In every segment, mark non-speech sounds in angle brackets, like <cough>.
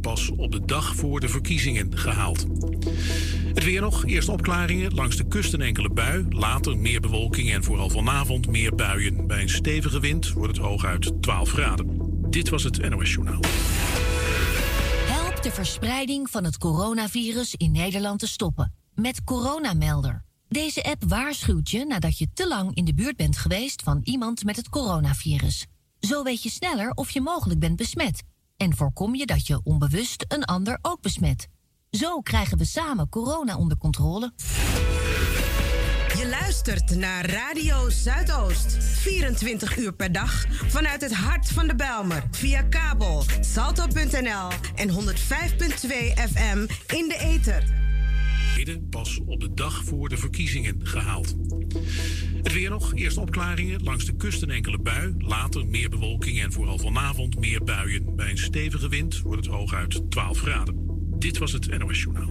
Pas op de dag voor de verkiezingen gehaald. Het weer nog. Eerst opklaringen. Langs de kust enkele bui. Later meer bewolking en vooral vanavond meer buien. Bij een stevige wind wordt het hooguit 12 graden. Dit was het NOS Journaal. Help de verspreiding van het coronavirus in Nederland te stoppen. Met Coronamelder. Deze app waarschuwt je nadat je te lang in de buurt bent geweest van iemand met het coronavirus. Zo weet je sneller of je mogelijk bent besmet. En voorkom je dat je onbewust een ander ook besmet. Zo krijgen we samen corona onder controle. Je luistert naar Radio Zuidoost. 24 uur per dag vanuit het hart van de Belmer. Via kabel, salto.nl en 105.2 FM in de ether pas op de dag voor de verkiezingen gehaald. Het weer nog. Eerst opklaringen. Langs de kust een enkele bui. Later meer bewolking en vooral vanavond meer buien. Bij een stevige wind wordt het hooguit 12 graden. Dit was het NOS Journaal.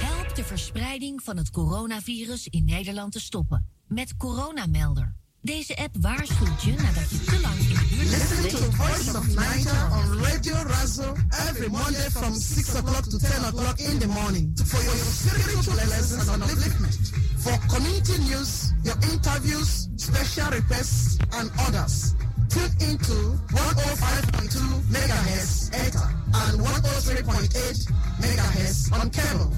Help de verspreiding van het coronavirus in Nederland te stoppen. Met Coronamelder. Deze app waarschuwt je nadat je te lang in de buurt bent Listen to Voice of Naija on Radio Razo every Monday from 6 o'clock to 10 o'clock in the morning for your spiritual lessons and upliftment. For community news, your interviews, special requests, and others. Tune into 105.2 megahertz ETA and 103.8 megahertz on cable.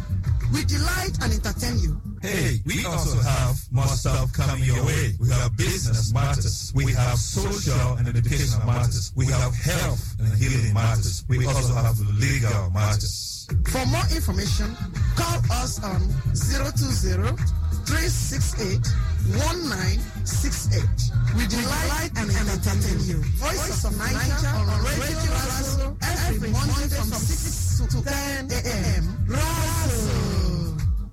We delight and entertain you. Hey, we also have more stuff coming your way. We have business matters. We have social and educational matters. We have health and healing matters. We also have legal matters. For more information, call us on 020 368 1968. We delight and entertain you. Voice of Naija on Radio Razo every Monday from 6 to 10 a.m. Razo.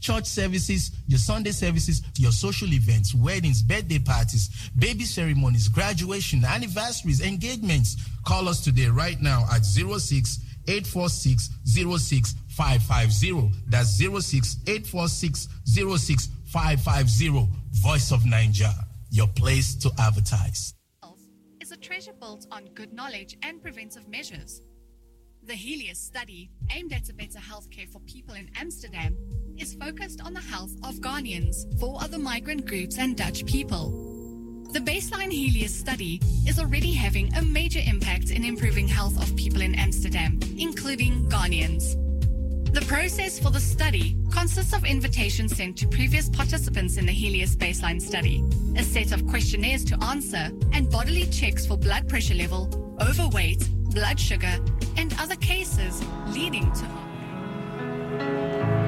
church services, your Sunday services, your social events, weddings, birthday parties, baby ceremonies, graduation, anniversaries, engagements. Call us today right now at 06 846 06550. That's 06 846 06550. Voice of Nigeria, your place to advertise. Is a treasure built on good knowledge and preventive measures. The Helios study, aimed at a better healthcare for people in Amsterdam, is focused on the health of Ghanaians, four other migrant groups, and Dutch people. The baseline Helios study is already having a major impact in improving health of people in Amsterdam, including Ghanaians. The process for the study consists of invitations sent to previous participants in the Helios baseline study, a set of questionnaires to answer, and bodily checks for blood pressure level, overweight, blood sugar, and other cases leading to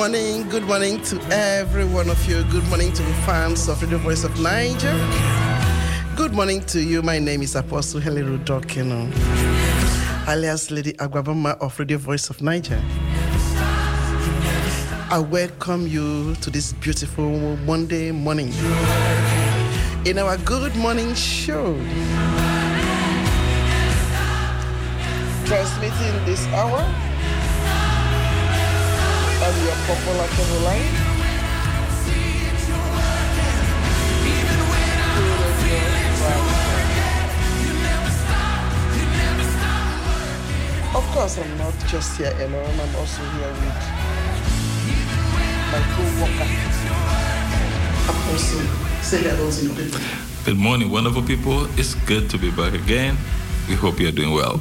morning, good morning to every one of you. Good morning to the fans of Radio Voice of Naija. Good morning to you. My name is Apostle Helen Rudokino, alias Lady Agwabama of Radio Voice of Naija. I welcome you to this beautiful Monday morning in our Good Morning Show. Transmitting this hour on your popular cable line. Of course, I'm not just here alone, I'm also here with my co-worker, Apostle. Say hello to your people. Good morning, wonderful people. It's good to be back again. We hope you're doing well.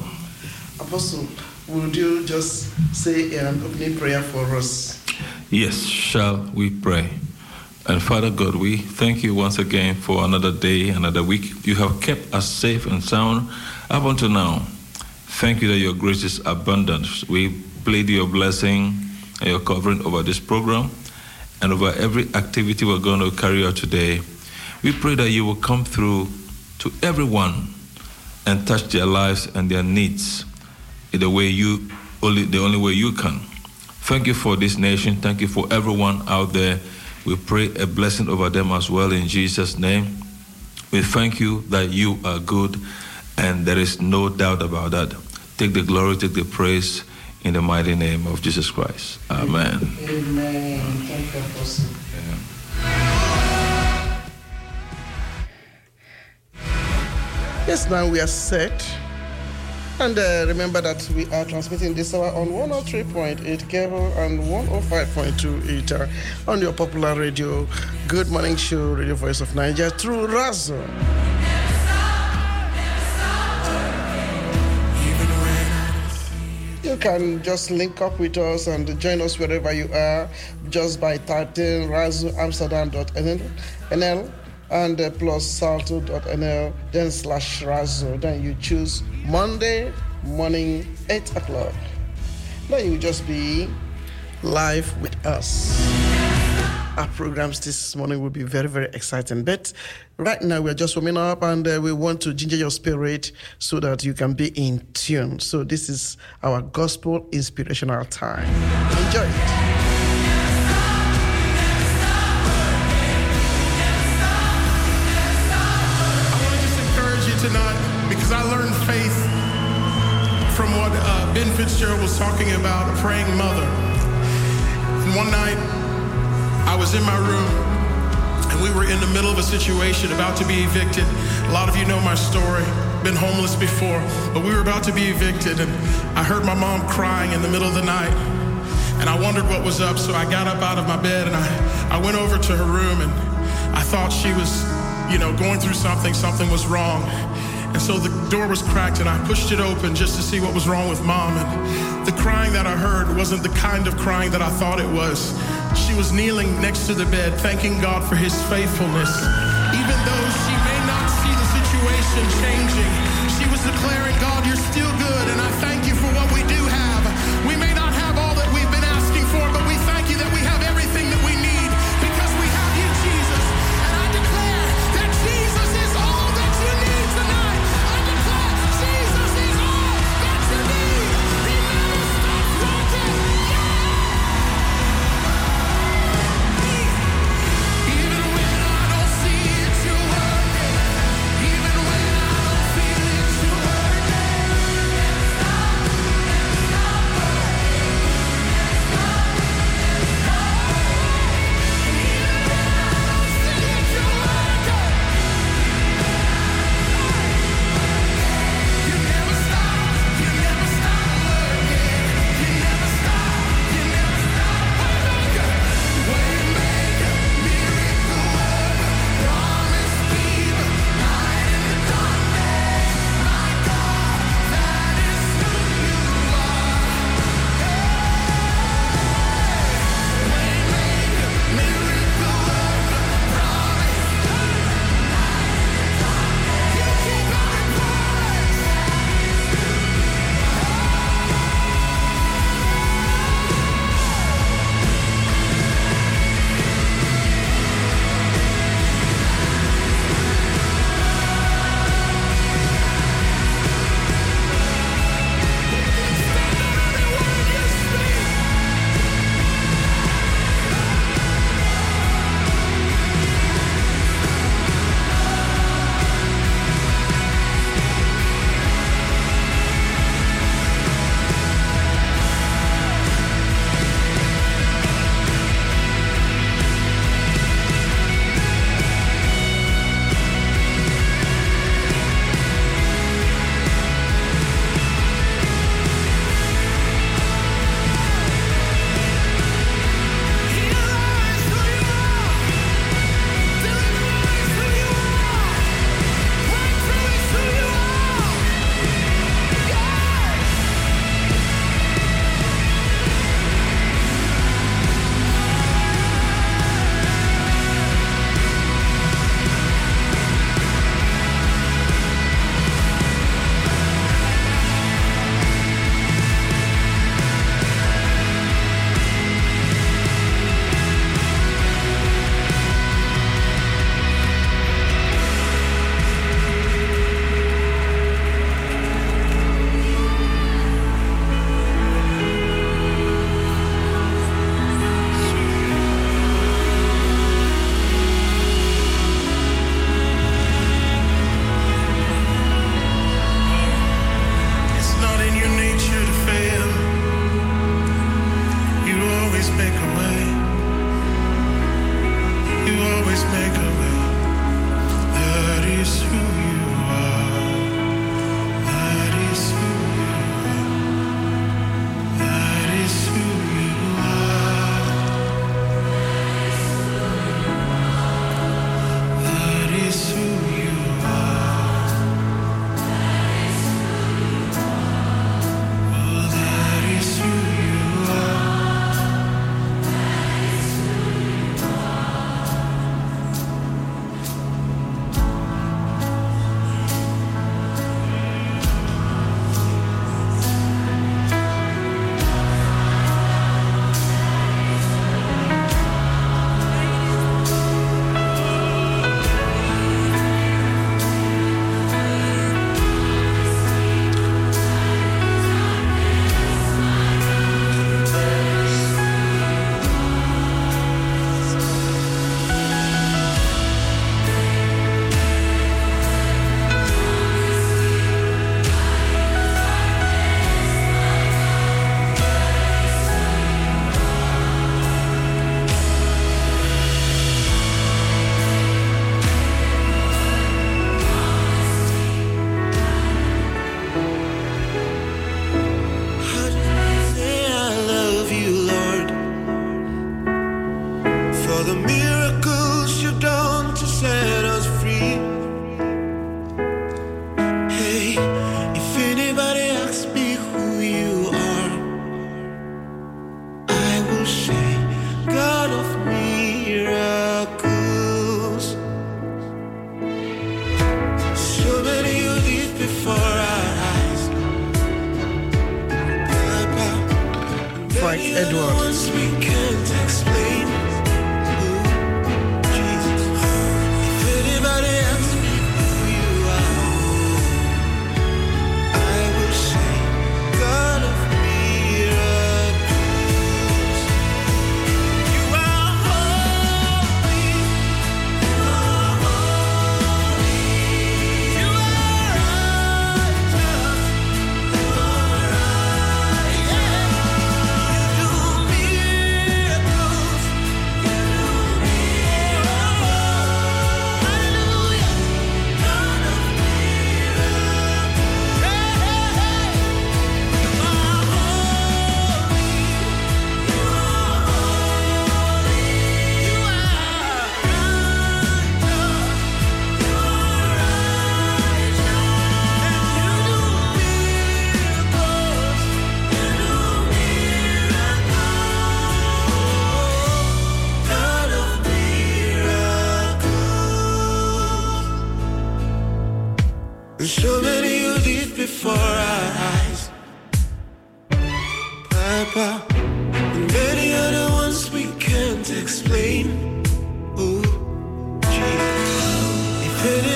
Apostle, would you just say an opening prayer for us? Yes, shall we pray? And Father God, we thank you once again for another day, another week. You have kept us safe and sound up until now. Thank you that your grace is abundant. We plead your blessing and your covering over this program and over every activity we're going to carry out today. We pray that you will come through to everyone and touch their lives and their needs the way you only the only way you can. Thank you for this nation. Thank you for everyone out there. We pray a blessing over them as well in Jesus' name. We thank you that you are good and there is no doubt about that. Take the glory, take the praise in the mighty name of Jesus Christ. Amen. Amen. Thank you, Apostle. Yes, now we are set. And uh, remember that we are transmitting this hour on 103.8 cable and 105.2 ether on your popular radio, Good Morning Show, Radio Voice of Naija through Razo. You can just link up with us and join us wherever you are just by typing razoamsterdam.nl and uh, plus salto.nl then slash razo. Then you choose Monday morning, 8 o'clock. Then you just be live with us. Our programs this morning will be very, very exciting. But right now, we're just warming up and uh, we want to ginger your spirit so that you can be in tune. So, this is our gospel inspirational time. Enjoy it. Ben Fitzgerald was talking about, a praying mother. And one night, I was in my room and we were in the middle of a situation about to be evicted. A lot of you know my story. Been homeless before, but we were about to be evicted, and I heard my mom crying in the middle of the night. And I wondered what was up, so I got up out of my bed and I, I went over to her room and I thought she was, you know, going through something, something was wrong. And so the door was cracked and I pushed it open just to see what was wrong with mom. And the crying that I heard wasn't the kind of crying that I thought it was. She was kneeling next to the bed, thanking God for his faithfulness. Even though she may not see the situation changing, she was declaring, God, you're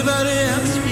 anybody asks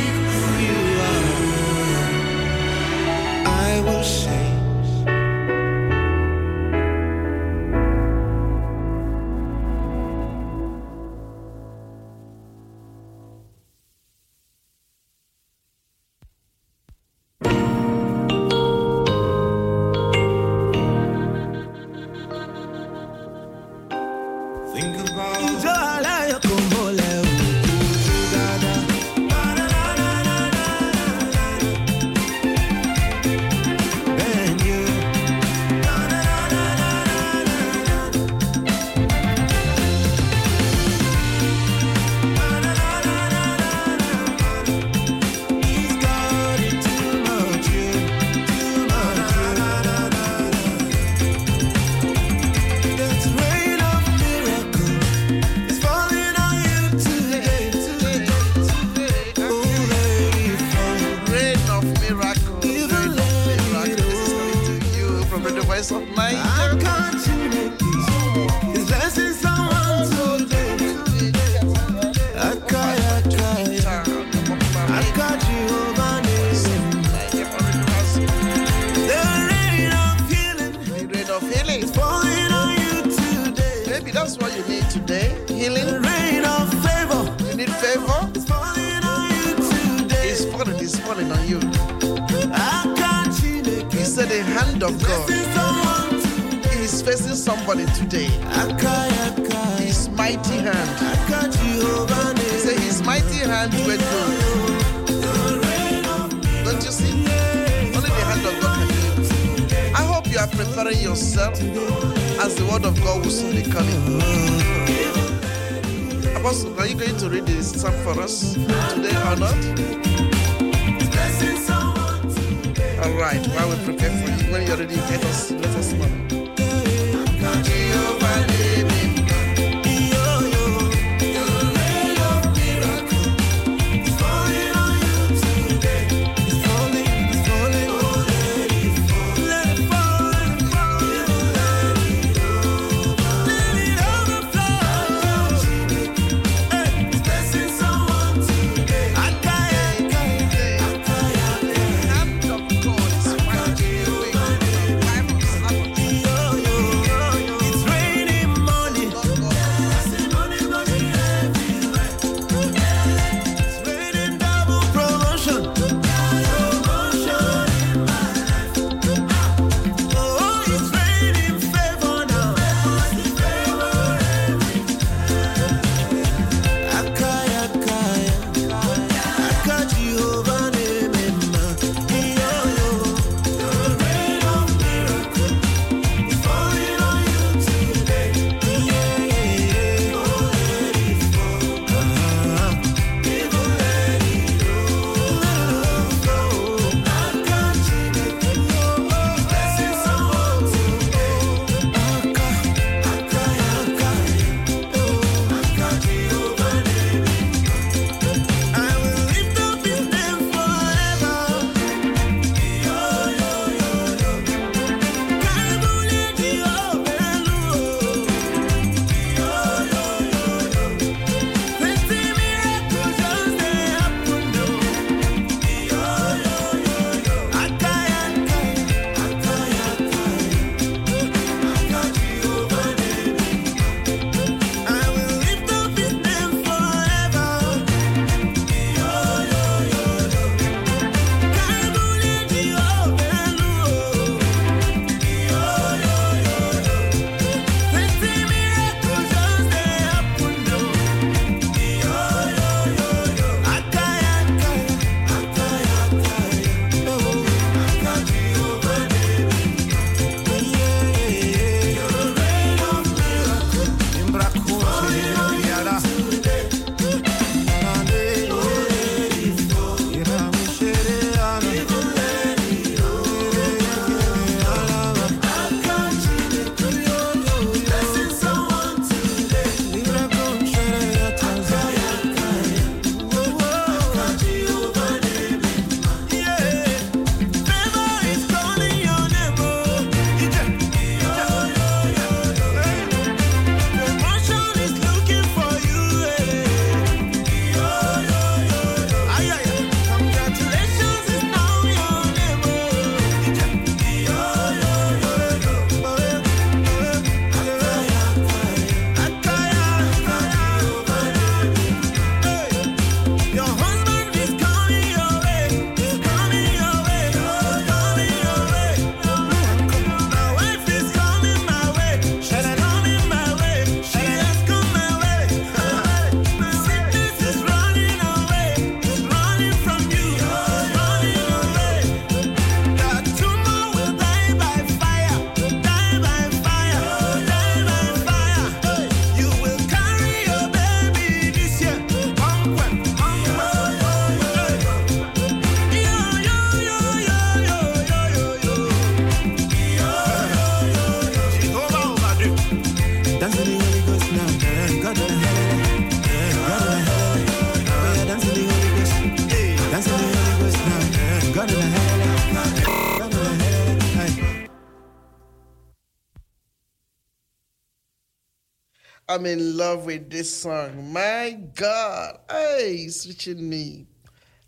I'm in love with this song. My God. Hey, switching me.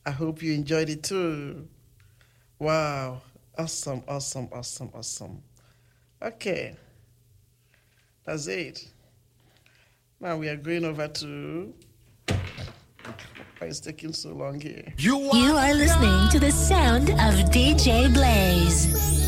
I hope you enjoyed it too. Wow. Awesome, awesome, awesome, awesome. Okay. That's it. Now we are going over to. Why is taking so long here? You are listening to the sound of DJ Blaze.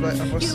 Jesus by Apostle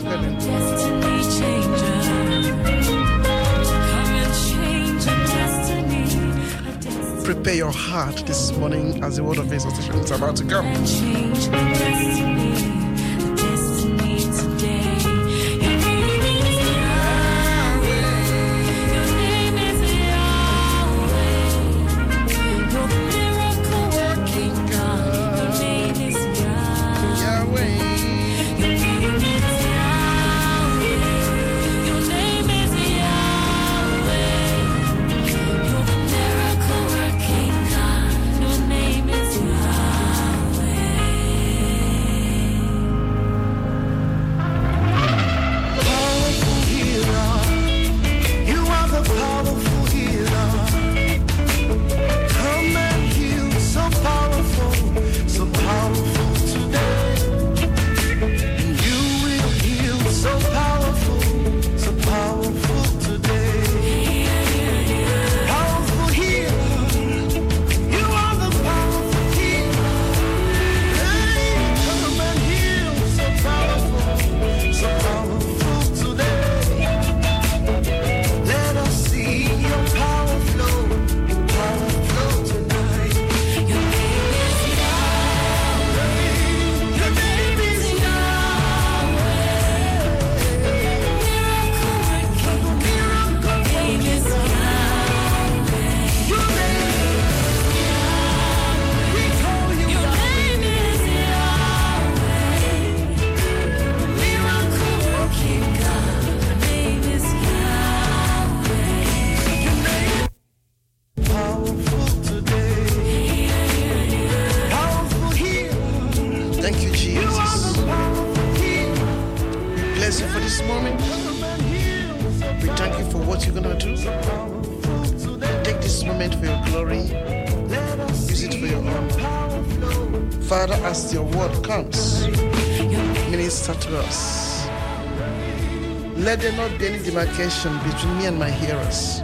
demarcation between me and my hearers.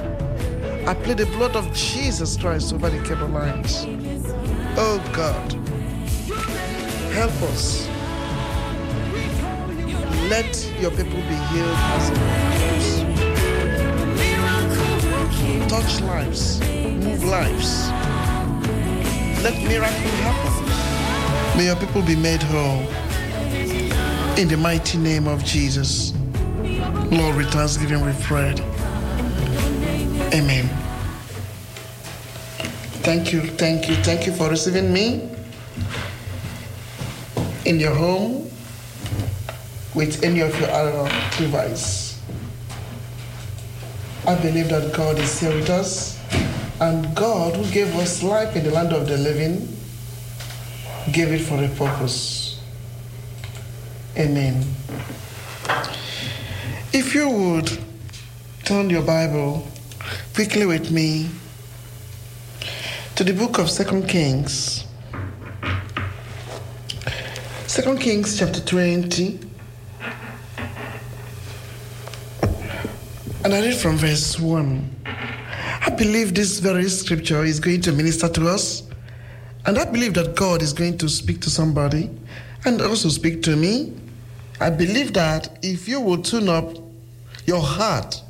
I plead the blood of Jesus Christ over the cable lines. Oh God, help us. Let your people be healed as it Miracle. Touch lives, move lives. Let miracle happen. May your people be made whole. In the mighty name of Jesus. Lord, with thanksgiving we prayed. Amen. Thank you, thank you, thank you for receiving me in your home with any of your other device. I believe that God is here with us, and God, who gave us life in the land of the living, gave it for a purpose. Amen. You would turn your Bible quickly with me to the book of Second Kings. Second Kings chapter 20. And I read from verse 1. I believe this very scripture is going to minister to us. And I believe that God is going to speak to somebody and also speak to me. I believe that if you will tune up your heart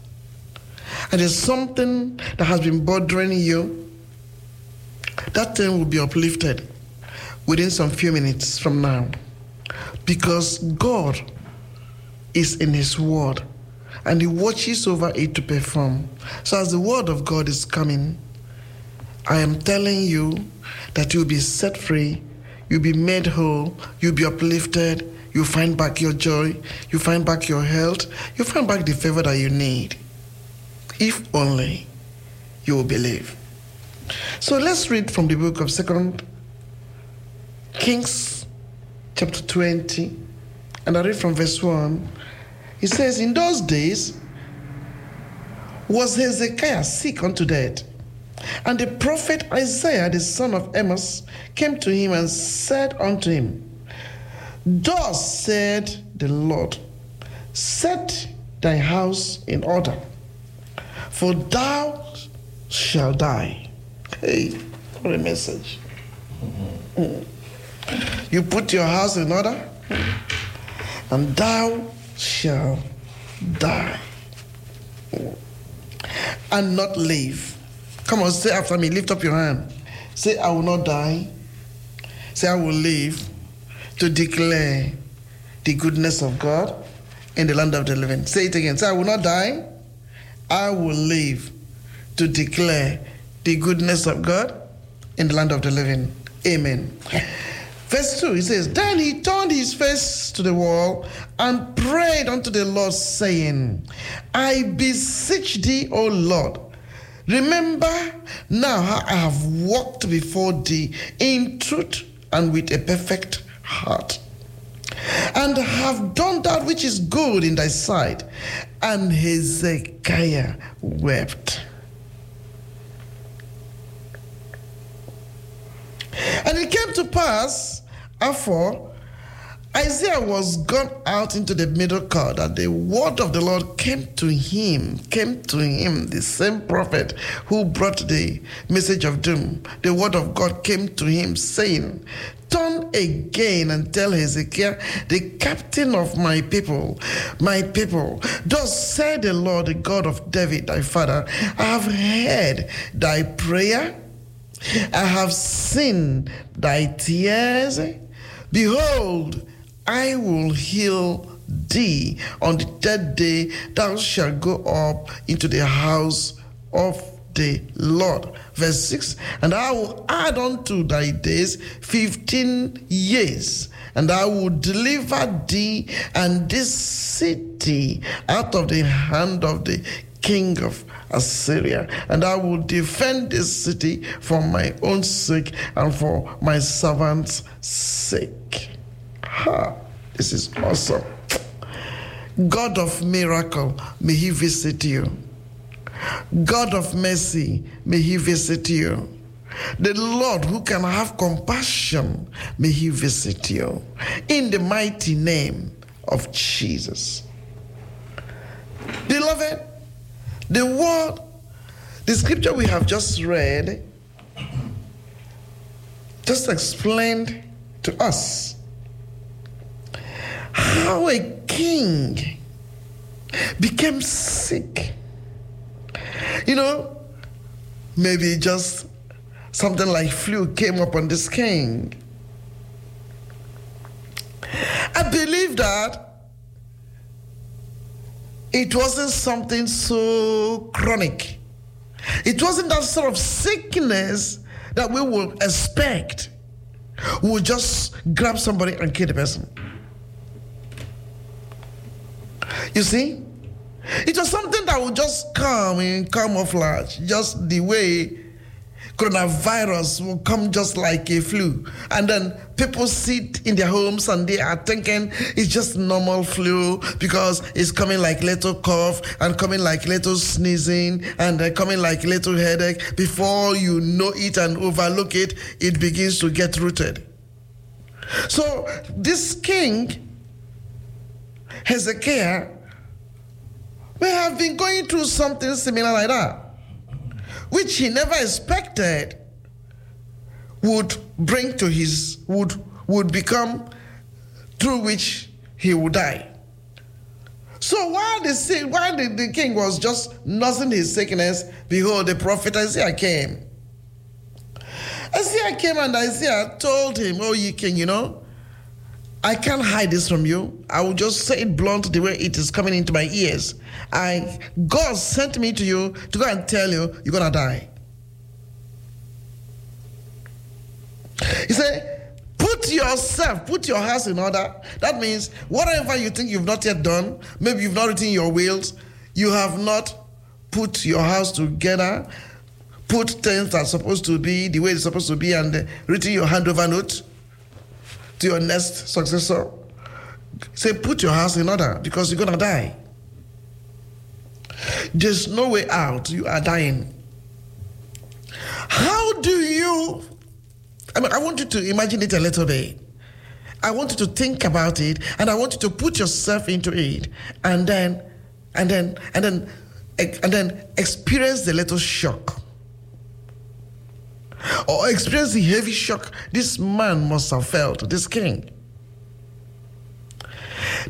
and there's something that has been bothering you, that thing will be uplifted within some few minutes from now. Because God is in His Word and He watches over it to perform. So, as the Word of God is coming, I am telling you that you'll be set free, you'll be made whole, you'll be uplifted, you'll find back your joy, you'll find back your health, you'll find back the favor that you need. If only you will believe. So let's read from the book of Second Kings, chapter 20, and I read from verse 1. It says, In those days was Hezekiah sick unto death. And the prophet Isaiah, the son of Amos, came to him and said unto him, Thus said the Lord, Set thy house in order, for thou shalt die. Hey, what a message. Mm. You put your house in order, and thou shalt die and not live. Come on, say after me. Lift up your hand. Say, I will not die. Say, I will live to declare the goodness of God in the land of the living. Say it again. Say, I will not die. I will live to declare the goodness of God in the land of the living. Amen. Verse 2, he says, Then he turned his face to the wall and prayed unto the Lord, saying, I beseech thee, O Lord, remember now how I have walked before thee in truth and with a perfect heart, and have done that which is good in thy sight. And Hezekiah wept. And it came to pass, after Isaiah was gone out into the middle court, that the word of the Lord came to him, came to him, the same prophet who brought the message of doom. The word of God came to him, saying, Turn again and tell Hezekiah, the captain of my people, my people, thus said the Lord, the God of David, thy father, I have heard thy prayer I have seen thy tears. Behold, I will heal thee. On the third day, thou shalt go up into the house of the Lord. Verse 6 And I will add unto thy days 15 years, and I will deliver thee and this city out of the hand of the king of Assyria, and I will defend this city for my own sake and for my servants' sake. Ha! This is awesome. God of miracle, may He visit you. God of mercy, may He visit you. The Lord who can have compassion, may He visit you. In the mighty name of Jesus. Beloved, the word, the scripture we have just read, just explained to us how a king became sick. You know, maybe just something like flu came upon this king. I believe that it wasn't something so chronic. It wasn't that sort of sickness that we would expect. We would just grab somebody and kill the person. You see? It was something that would just come in camouflage, just the way coronavirus will come just like a flu. And then people sit in their homes and they are thinking it's just normal flu because it's coming like little cough and coming like little sneezing and then coming like little headache. Before you know it and overlook it, it begins to get rooted. So this king, Hezekiah, may have been going through something similar like that which he never expected would bring to his would would become through which he would die. So while the while the, the king was just nursing his sickness, behold, the prophet Isaiah came. Isaiah came and Isaiah told him, Oh, ye king, you know, I can't hide this from you. I will just say it blunt the way it is coming into my ears. I God sent me to you to go and tell you you're gonna die. He said, put yourself, put your house in order. That means whatever you think you've not yet done, maybe you've not written your wills, you have not put your house together, put things that are supposed to be the way it's supposed to be, and written your handover note to your next successor. Say, put your house in order because you're gonna die. There's no way out. You are dying. How do you? I mean, I want you to imagine it a little bit. I want you to think about it, and I want you to put yourself into it, and then, and then, and then, and then experience the little shock, or experience the heavy shock this man must have felt. This king.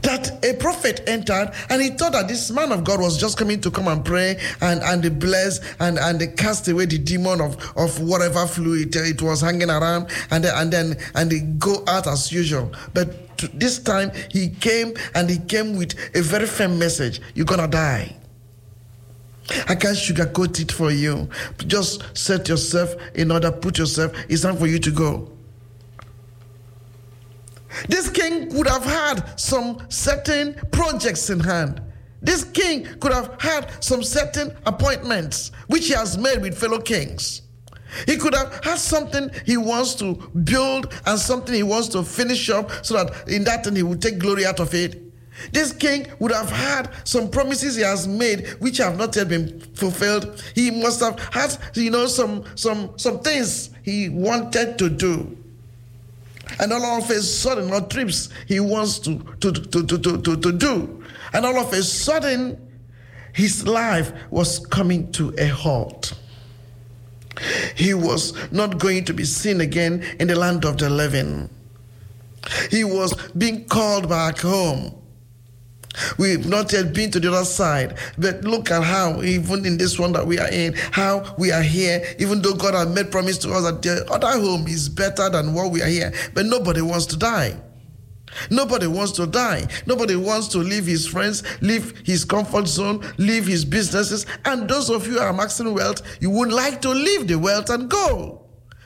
that a prophet entered and he thought that this man of God was just coming to come and pray and, and bless and, and cast away the demon of, of whatever fluid it, was hanging around and then, and then and they go out as usual. But this time he came and he came with a very firm message. You're gonna die. I can't sugarcoat it for you. Just set yourself in order, put yourself, it's time for you to go. This king would have had some certain projects in hand. This king could have had some certain appointments which he has made with fellow kings. He could have had something he wants to build and something he wants to finish up so that in that thing he will take glory out of it. This king would have had some promises he has made which have not yet been fulfilled. He must have had, you know, some some some things he wanted to do. And all of a sudden, or trips he wants to, to, to, to, to, to, to do. And all of a sudden, his life was coming to a halt. He was not going to be seen again in the land of the living. He was being called back home. We've not yet been to the other side, but look at how, even in this one that we are in, how we are here, even though God has made promise to us that the other home is better than what we are here, but nobody wants to die. Nobody wants to die. Nobody wants to leave his friends, leave his comfort zone, leave his businesses. And those of you who are maxing wealth, you would like to leave the wealth and go.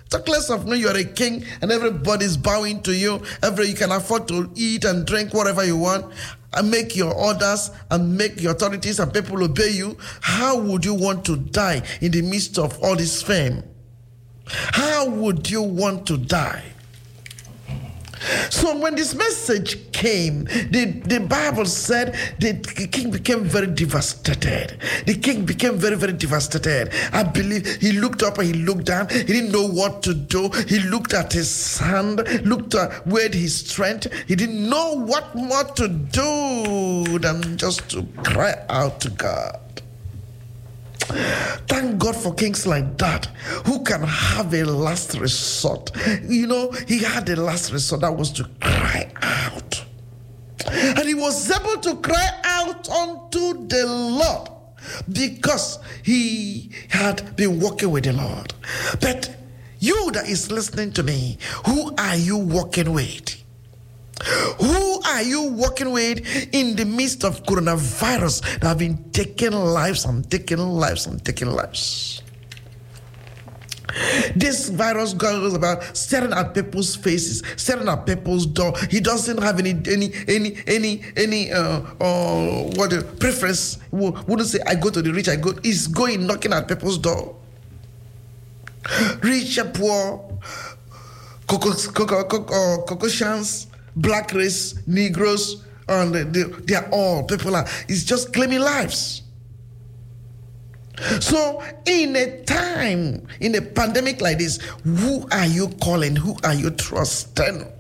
Talk less of no, you're a king and everybody's bowing to you. Every you can afford to eat and drink whatever you want and make your orders and make your authorities and people obey you. How would you want to die in the midst of all this fame? How would you want to die? So when this message came, the, the Bible said the king became very devastated. The king became very, very devastated. I believe he looked up and he looked down. He didn't know what to do. He looked at his hand, looked at where his strength. He didn't know what more to do than just to cry out to God. Thank God for kings like that who can have a last resort. You know, he had a last resort that was to cry out. And he was able to cry out unto the Lord because he had been walking with the Lord. But you that is listening to me, who are you walking with? Who are you working with in the midst of coronavirus that have been taking lives and taking lives and taking lives? This virus goes about staring at people's faces, staring at people's door. He doesn't have any any any any any uh, uh what the preference. Wouldn't say I go to the rich. I go. He's going knocking at people's door. Rich poor, coco coco coco Caucasians, black race, Negroes, and they, they, are all people are. It's just claiming lives. So, in a time, in a pandemic like this, who are you calling? Who are you trusting?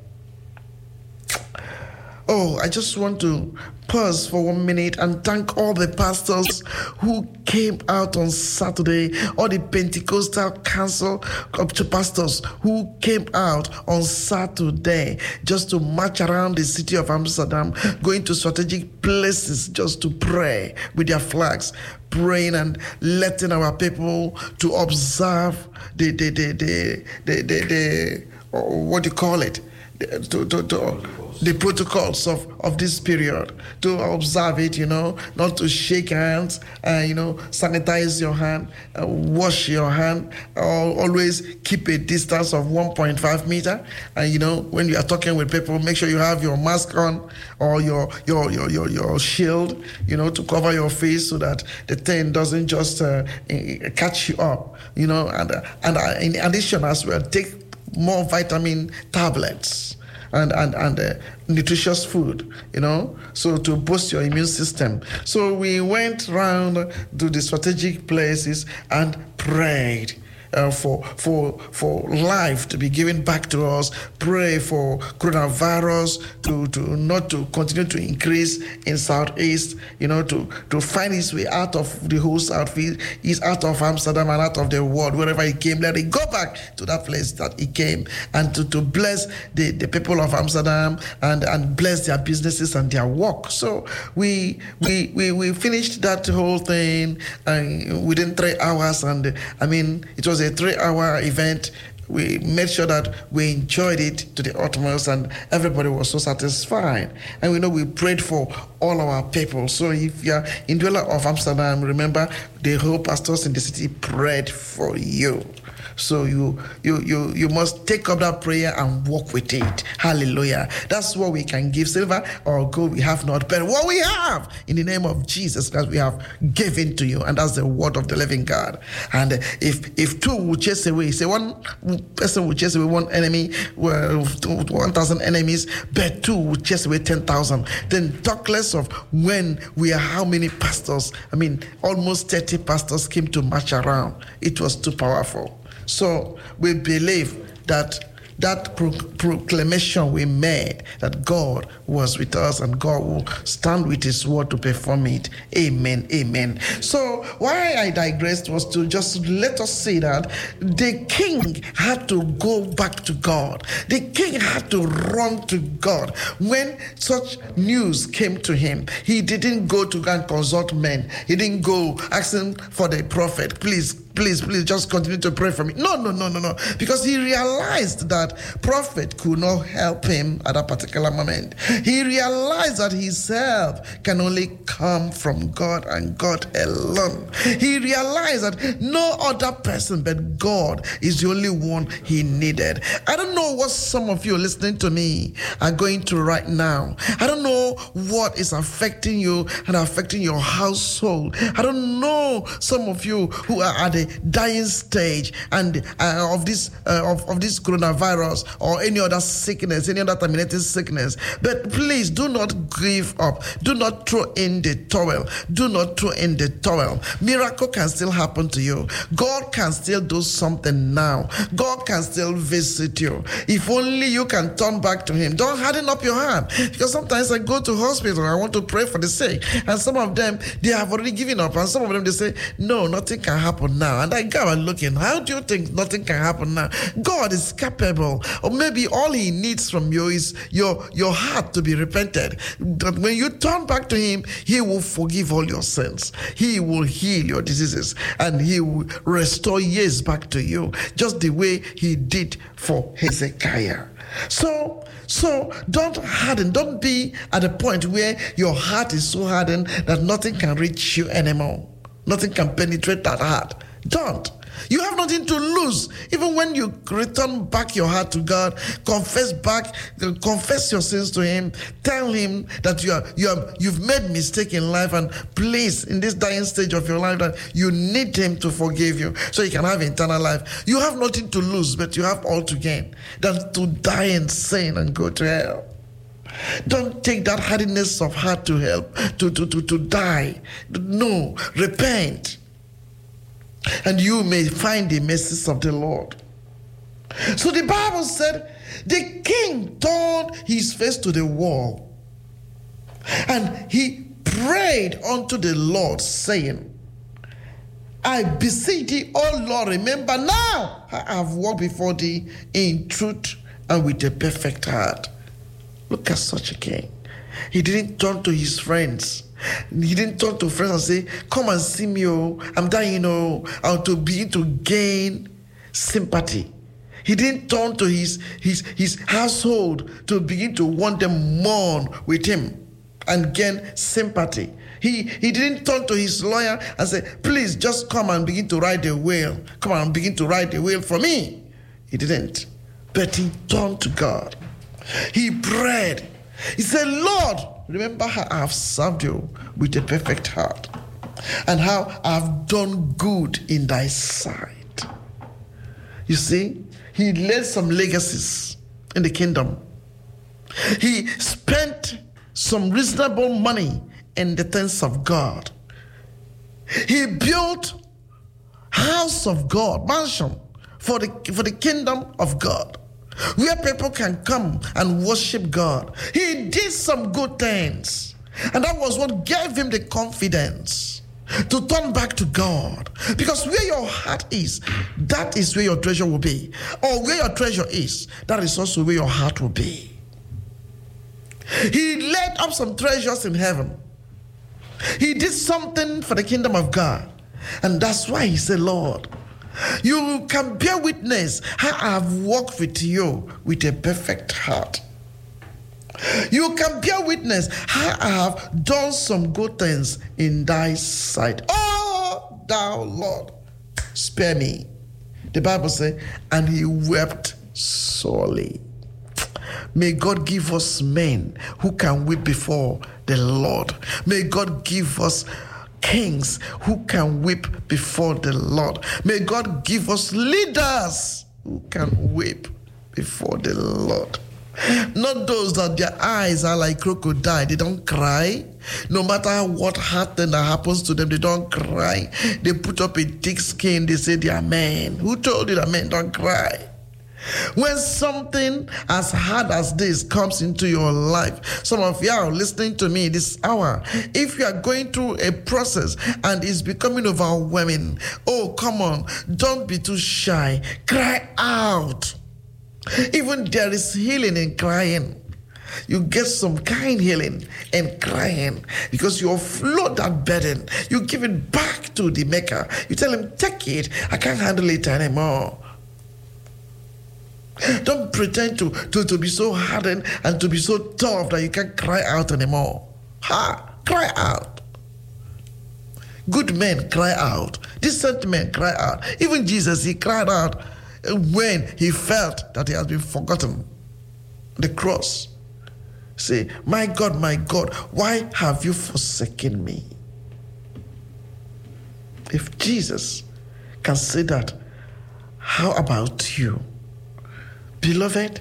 Oh, I just want to pause for one minute and thank all the pastors who came out on Saturday, all the Pentecostal council of pastors who came out on Saturday just to march around the city of Amsterdam, going to strategic places just to pray with their flags, praying and letting our people to observe the the the the the, the, the oh, what do you call it? To, to, to, the protocols of, of this period to observe it, you know, not to shake hands, uh, you know, sanitize your hand, uh, wash your hand, uh, always keep a distance of 1.5 meter. And, you know, when you are talking with people, make sure you have your mask on or your, your, your, your, your shield, you know, to cover your face so that the thing doesn't just uh, catch you up, you know, and, uh, and uh, in addition as well, take more vitamin tablets and and and uh, nutritious food you know so to boost your immune system. So we went round to the strategic places and prayed uh, for for for life to be given back to us. Pray for coronavirus to, to not to continue to increase in southeast. You know, to to find its way out of the whole southeast, is out of Amsterdam and out of the world wherever it came. Let it go back to that place that it came, and to, to bless the, the people of Amsterdam and and bless their businesses and their work. So we we we, we finished that whole thing uh, within three hours, and I mean it was a three-hour event. We made sure that we enjoyed it to the utmost, and everybody was so satisfied. And we know we prayed for all our people. So if you are in dweller of Amsterdam, remember the whole pastors in the city prayed for you. So you you you you must take up that prayer and walk with it. Hallelujah. That's what we can give silver or gold we have not, but what we have in the name of Jesus Christ we have given to you, and that's the word of the living God. And if if two will chase away, say one person will chase away one enemy, well, one thousand enemies, but two will chase away ten thousand. Then talk less of when we are how many pastors? I mean, almost thirty pastors came to march around. It was too powerful. So we believe that that pro- proclamation we made that God was with us and God will stand with His word to perform it. Amen. Amen. So why I digressed was to just let us see that the king had to go back to God. The king had to run to God when such news came to him. He didn't go to and consult men. He didn't go asking for the prophet. Please please, please just continue to pray for me. No, no, no, no, no. Because he realized that prophet could not help him at that particular moment. He realized that his help can only come from God and God alone. He realized that no other person but God is the only one he needed. I don't know what some of you listening to me are going through right now. I don't know what is affecting you and affecting your household. I don't know some of you who are at a dying stage and uh, of this uh, of, of this coronavirus or any other sickness, any other terminating sickness. But please do not give up. Do not throw in the towel. Do not throw in the towel. Miracle can still happen to you. God can still do something now. God can still visit you. If only you can turn back to Him. Don't harden up your heart. Because sometimes I go to hospital, I want to pray for the sick, and some of them they have already given up, and some of them they say, No, nothing can happen now. And I go and looking, how do you think nothing can happen now? God is capable. Or maybe all He needs from you is your your heart to be repented. That when you turn back to Him, He will forgive all your sins. He will heal your diseases, and He will restore years back to you, just the way He did for Hezekiah. So, so don't harden. Don't be at a point where your heart is so hardened that nothing can reach you anymore. Nothing can penetrate that heart. Don't. You have nothing to lose. Even when you return back your heart to God, confess back, confess your sins to Him. Tell Him that you are you are you've made mistake in life, and please, in this dying stage of your life, that you need Him to forgive you, so you can have eternal life. You have nothing to lose, but you have all to gain. Than to die in sin and go to hell. Don't take that hardness of heart to help to, to, to, to die. No, repent and you may find the mercies of the Lord. So the Bible said the king turned his face to the wall and he prayed unto the Lord, saying, I beseech thee, O Lord, remember now I have walked before thee in truth and with a perfect heart. Look at such a king. He didn't turn to his friends. He didn't turn to friends and say, Come and see me, oh, I'm dying, oh, or to begin to gain sympathy. He didn't turn to his, his, his household to begin to want them mourn with him and gain sympathy. He, he didn't turn to his lawyer and say, Please just come and begin to write a will. Come and begin to write a will for me. He didn't. But he turned to God. He prayed. He said, Lord, remember how I have served you with a perfect heart and how I have done good in thy sight. You see, he left some legacies in the kingdom. He spent some reasonable money in the things of God. He built house of God, mansion for the, for the kingdom of God, where people can come and worship God. He did some good things, and that was what gave him the confidence to turn back to God. Because where your heart is, that is where your treasure will be. Or where your treasure is, that is also where your heart will be. He laid up some treasures in heaven. He did something for the kingdom of God. And that's why he said, Lord, you can bear witness how I have walked with you with a perfect heart. You can bear witness how I have done some good things in thy sight. Oh, thou Lord, spare me. The Bible says, and he wept sorely. May God give us men who can weep before the Lord. May God give us kings who can weep before the Lord. May God give us leaders who can weep before the Lord. Not those that their eyes are like crocodile, they don't cry. No matter what thing that happens to them, they don't cry. They put up a thick skin, they say they are men. Who told you that men don't cry? When something as hard as this comes into your life, some of you are listening to me this hour. If you are going through a process and it's becoming overwhelming, oh, come on, don't be too shy. Cry out. Even there is healing in crying. You get some kind healing and crying because you offload that burden. You give it back to the maker. You tell him, take it. I can't handle it anymore. Don't pretend to, to, to be so hardened and to be so tough that you can't cry out anymore. Ha! Cry out. Good men cry out. Decent men cry out. Even Jesus, he cried out when he felt that he has been forgotten. The cross. Say, My God, my God, why have you forsaken me? If Jesus can say that, how about you? Beloved,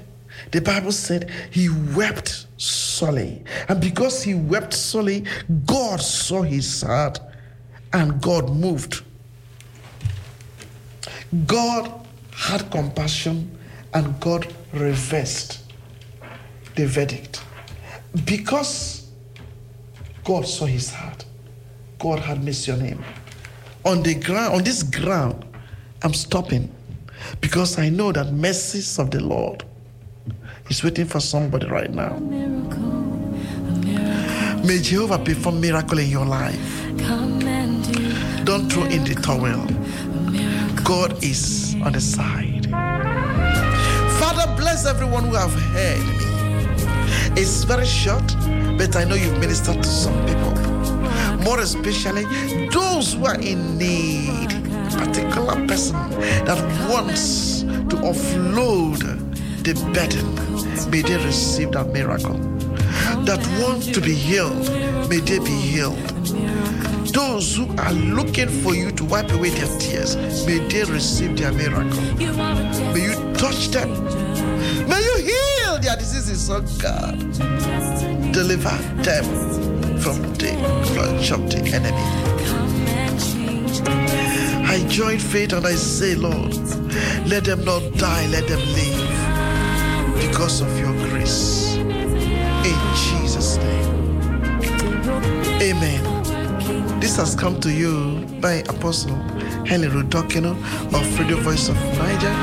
the Bible said he wept sorely. And because he wept sorely, God saw his heart and God moved. God had compassion and God reversed the verdict. Because God saw his heart, God had mercy on him. On the ground, on this ground, I'm stopping because I know that mercies of the Lord is waiting for somebody right now. May Jehovah perform miracle in your life. Don't throw in the towel. God is on the side. Father, bless everyone who have heard me. It's very short, but I know you've ministered to some people. More especially those who are in need. Particular person that wants to offload the burden. May they receive that miracle. That want to be healed, may they be healed. Those who are looking for you to wipe away their tears, may they receive their miracle. May you touch them. May you heal their diseases, oh God. Deliver them from the clutch of the enemy. I join faith and I say, Lord, let them not die, let them live because of your grace. In Jesus' name. Amen. This has come to you by Apostle Henry Rudokino of Radio Voice of Naija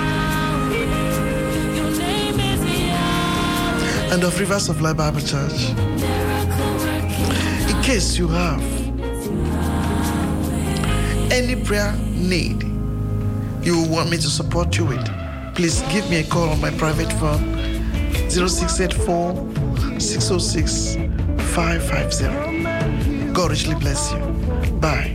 and of Rivers of Life Bible Church. In case you have any prayer need you want me to support you with, please give me a call on my private phone 0684 606 550. God richly bless you. Bye.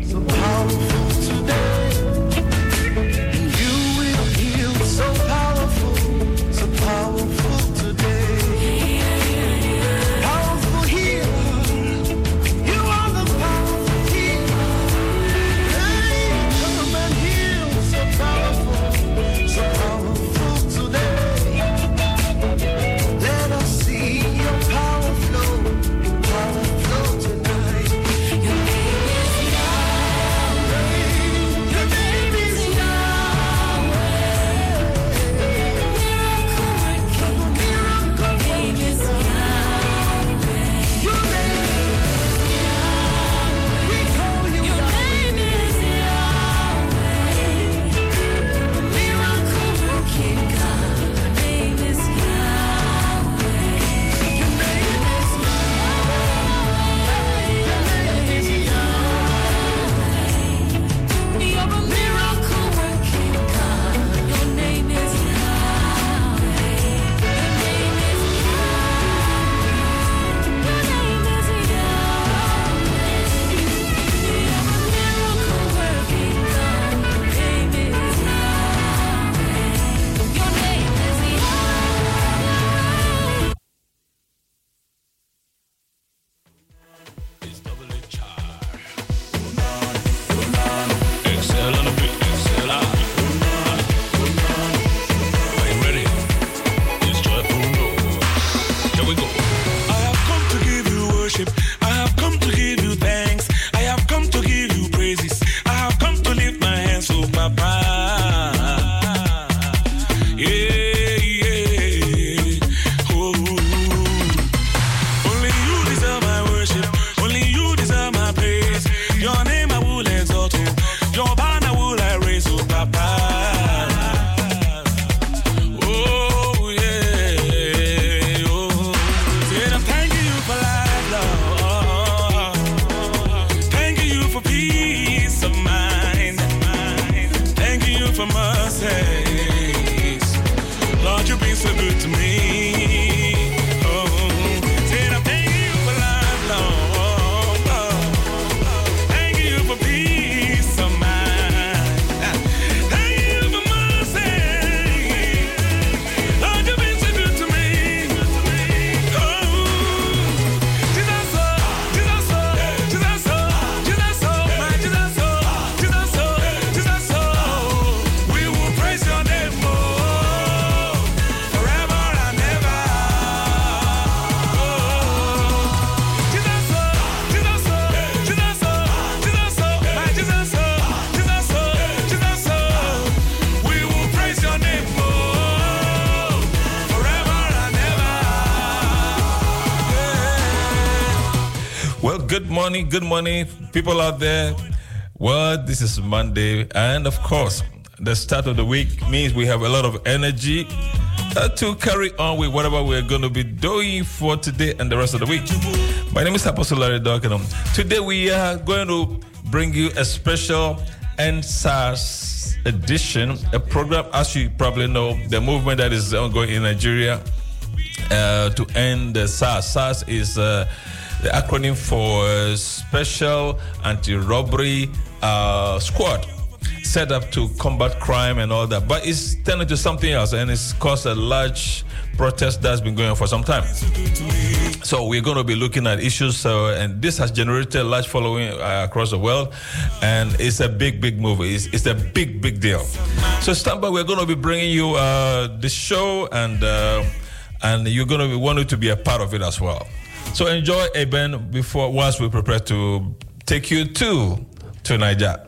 Good morning, people out there. Well, this is Monday, and of course, the start of the week means we have a lot of energy uh, to carry on with whatever we're going to be doing for today and the rest of the week. My name is Apostle Larry Dorkinum. Today we are going to bring you a special EndSARS edition, a program, as you probably know, the movement that is ongoing in Nigeria uh, to end the SARS. SARS is uh, the acronym for uh, Special Anti-Robbery uh, Squad, set up to combat crime and all that. But it's turned into something else, and it's caused a large protest that's been going on for some time. So we're going to be looking at issues, uh, and this has generated a large following uh, across the world, and it's a big, big move. It's, it's a big, big deal. So stand by. We're going to be bringing you uh, the show, and uh, and you're going to be wanted to be a part of it as well. So enjoy a Eben before once we prepare to take you to to Niger.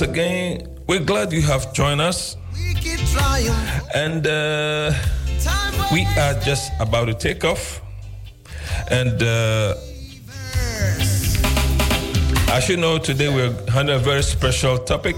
Once again. We're glad you have joined us. And uh, we are just about to take off. And uh, as you know, today we're handling a very special topic.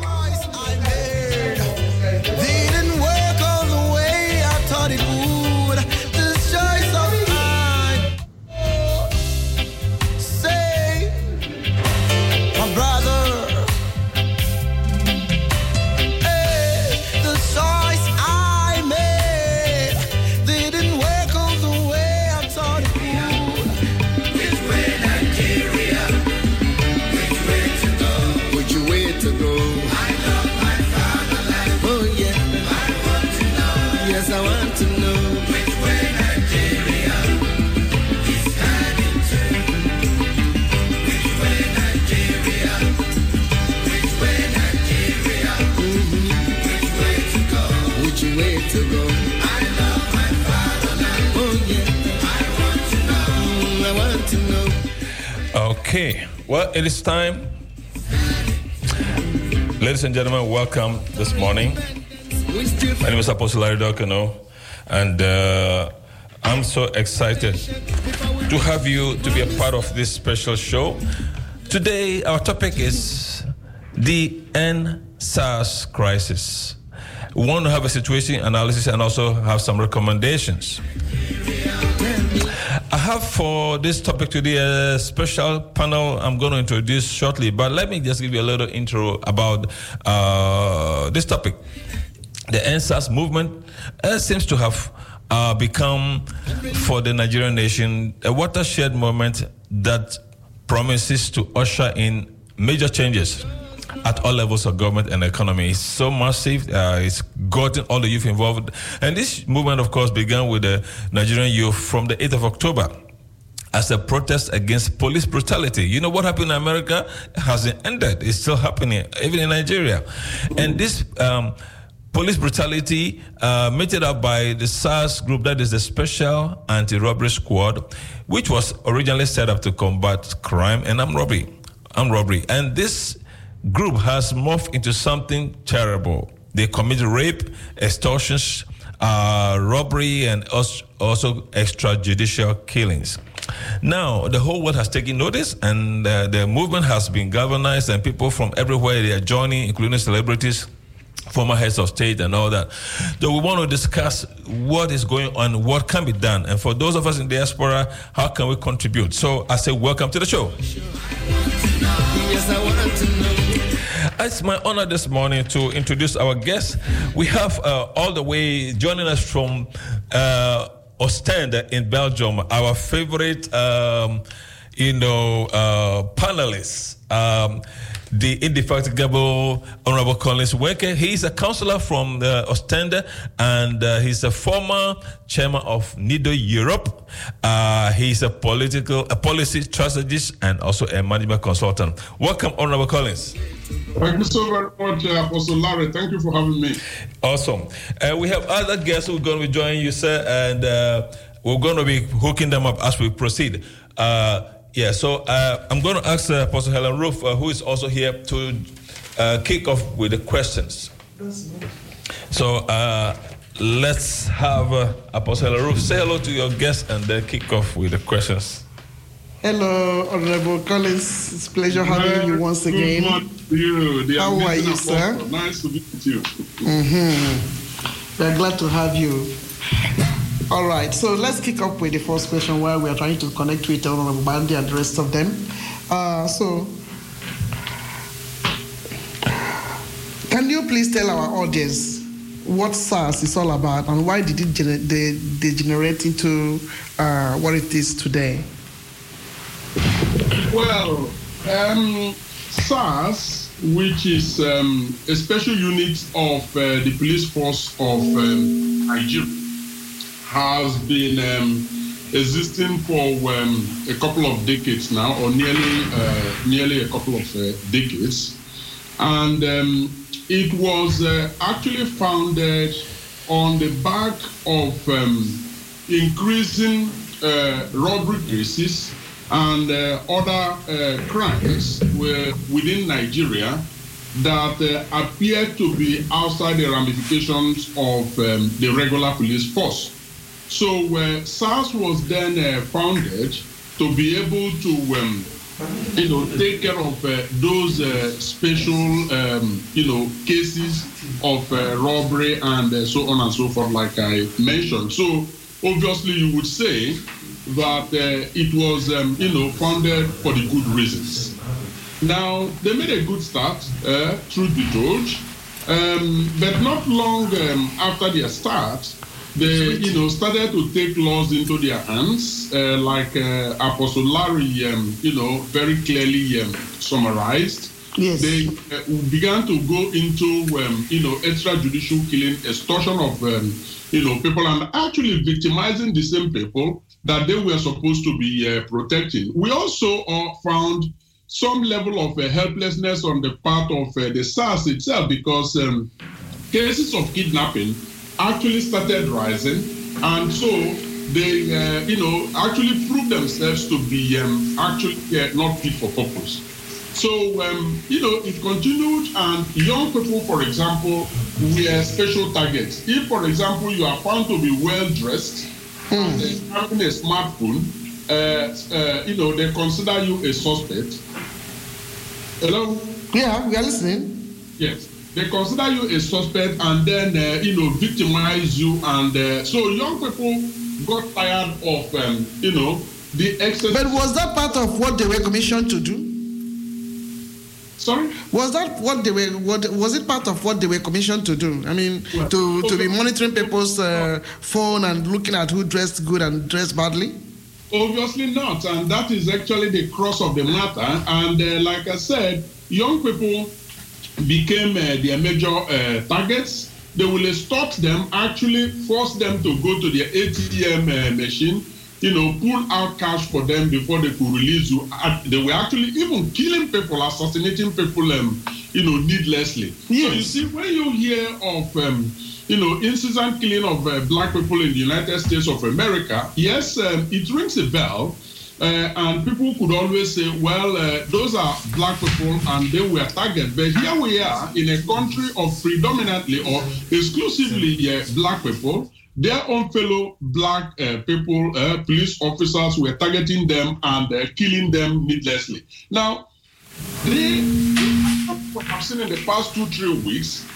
It is time. Ladies and gentlemen, welcome this morning. My name is Apostle Larry Dokano, and uh, I'm so excited to have you to be a part of this special show. Today, our topic is the EndSARS crisis. We want to have a situation analysis and also have some recommendations. Have for this topic today a special panel I'm going to introduce shortly, but let me just give you a little intro about uh, this topic. The EndSARS movement uh, seems to have uh, become, for the Nigerian nation, a watershed moment that promises to usher in major changes at all levels of government and economy. It's so massive. Uh, it's gotten all the youth involved. And this movement, of course, began with the Nigerian youth from the 8th of October as a protest against police brutality. You know what happened in America hasn't ended. It's still happening, even in Nigeria. And this um, police brutality uh, meted up by the SARS group, that is the Special Anti-Robbery Squad, which was originally set up to combat crime and armed robbery. Armed robbery. And this group has morphed into something terrible. They commit rape, extortions, uh, robbery, and also extrajudicial killings. Now, the whole world has taken notice, and uh, the movement has been galvanized, and people from everywhere they are joining, including celebrities, former heads of state, and all that. So, we want to discuss what is going on, what can be done, and for those of us in diaspora, how can we contribute? So, I say, welcome to the show. Yes, It's my honor this morning to introduce our guest. We have uh, all the way joining us from uh, Ostende in Belgium, our favorite, um, you know, uh, panelist. Um, the indefatigable Honorable Collins Nweke. He's a counselor from uh, Ostende and uh, he's a former chairman of NIDO Europe. Uh, he's a political, a policy strategist and also a management consultant. Welcome, Honorable Collins. Thank you so very much, uh, Apostle Larry. Thank you for having me. Awesome. Uh, we have other guests who are going to be joining you, sir, and uh, we're going to be hooking them up as we proceed. Uh, yeah, so uh, I'm going to ask uh, Apostle Helen Roof, who is also here, to kick off with the questions. So let's have Apostle Aruf say hello to your guests and then kick off with the questions. Hello, Honorable Collins. It's a pleasure having you once again. you, How are you, sir? Nice to meet you. Mm-hmm. We're glad to have you. All right, so let's kick off with the first question while we are trying to connect with Honorable Gbandi and the rest of them. Uh, so, can you please tell our audience what SARS is all about and why did it gener- degenerate into uh, what it is today? Well, um, SARS, which is um, a special unit of uh, the police force of um, Nigeria, has been um, existing for um, a couple of decades now, or nearly uh, nearly a couple of uh, decades, and um, it was uh, actually founded on the back of increasing uh, robbery cases and uh, other uh, crimes were within Nigeria that uh, appear to be outside the ramifications of um, the regular police force. So uh, SARS was then founded to be able to, um, you know, take care of uh, those uh, special, um, you know, cases of uh, robbery and so on and so forth, like I mentioned. So obviously, you would say that uh, it was, um, you know, founded for the good reasons. Now they made a good start, uh, truth be told, um, but not long um, after their start, they, you know, started to take laws into their hands, uh, like uh, Apostle Larry, um, you know, very clearly um, summarized. Yes. They uh, began to go into, um, you know, extrajudicial killing, extortion of, um, you know, people, and actually victimizing the same people that they were supposed to be uh, protecting. We also uh, found some level of uh, helplessness on the part of uh, the SARS itself because um, cases of kidnapping actually started rising, and so they, uh, you know, actually proved themselves to be um, actually uh, not fit for purpose. So, um, you know, it continued, and young people, for example, were special targets. If, for example, you are found to be well dressed and then having a smartphone, uh, uh, you know, they consider you a suspect. Hello? Yeah, we are listening. Yes. They consider you a suspect and then, uh, you know, victimize you. And uh, so young people got tired of, um, you know, the excess. But was that part of what they were commissioned to do? Sorry? Was that what they were? What was it part of what they were commissioned to do? I mean, to to be monitoring people's uh, phone and looking at who dressed good and dressed badly. Obviously not, and that is actually the cross of the matter. And uh, like I said, young people became uh, their major uh, targets. They will extort them, actually force them to go to their ATM uh, machine, you know, pull out cash for them before they could release you. Uh, they were actually even killing people, assassinating people, um, you know, needlessly. So you see, when you hear of um, you know, incessant killing of uh, black people in the United States of America, yes, um, it rings a bell. Uh, and people could always say, well, uh, those are black people and they were targeted. But here we are in a country of predominantly or exclusively uh, black people. Their own fellow black uh, people, uh, police officers, were targeting them and uh, killing them needlessly. Now, the what I've seen in the past two, three weeks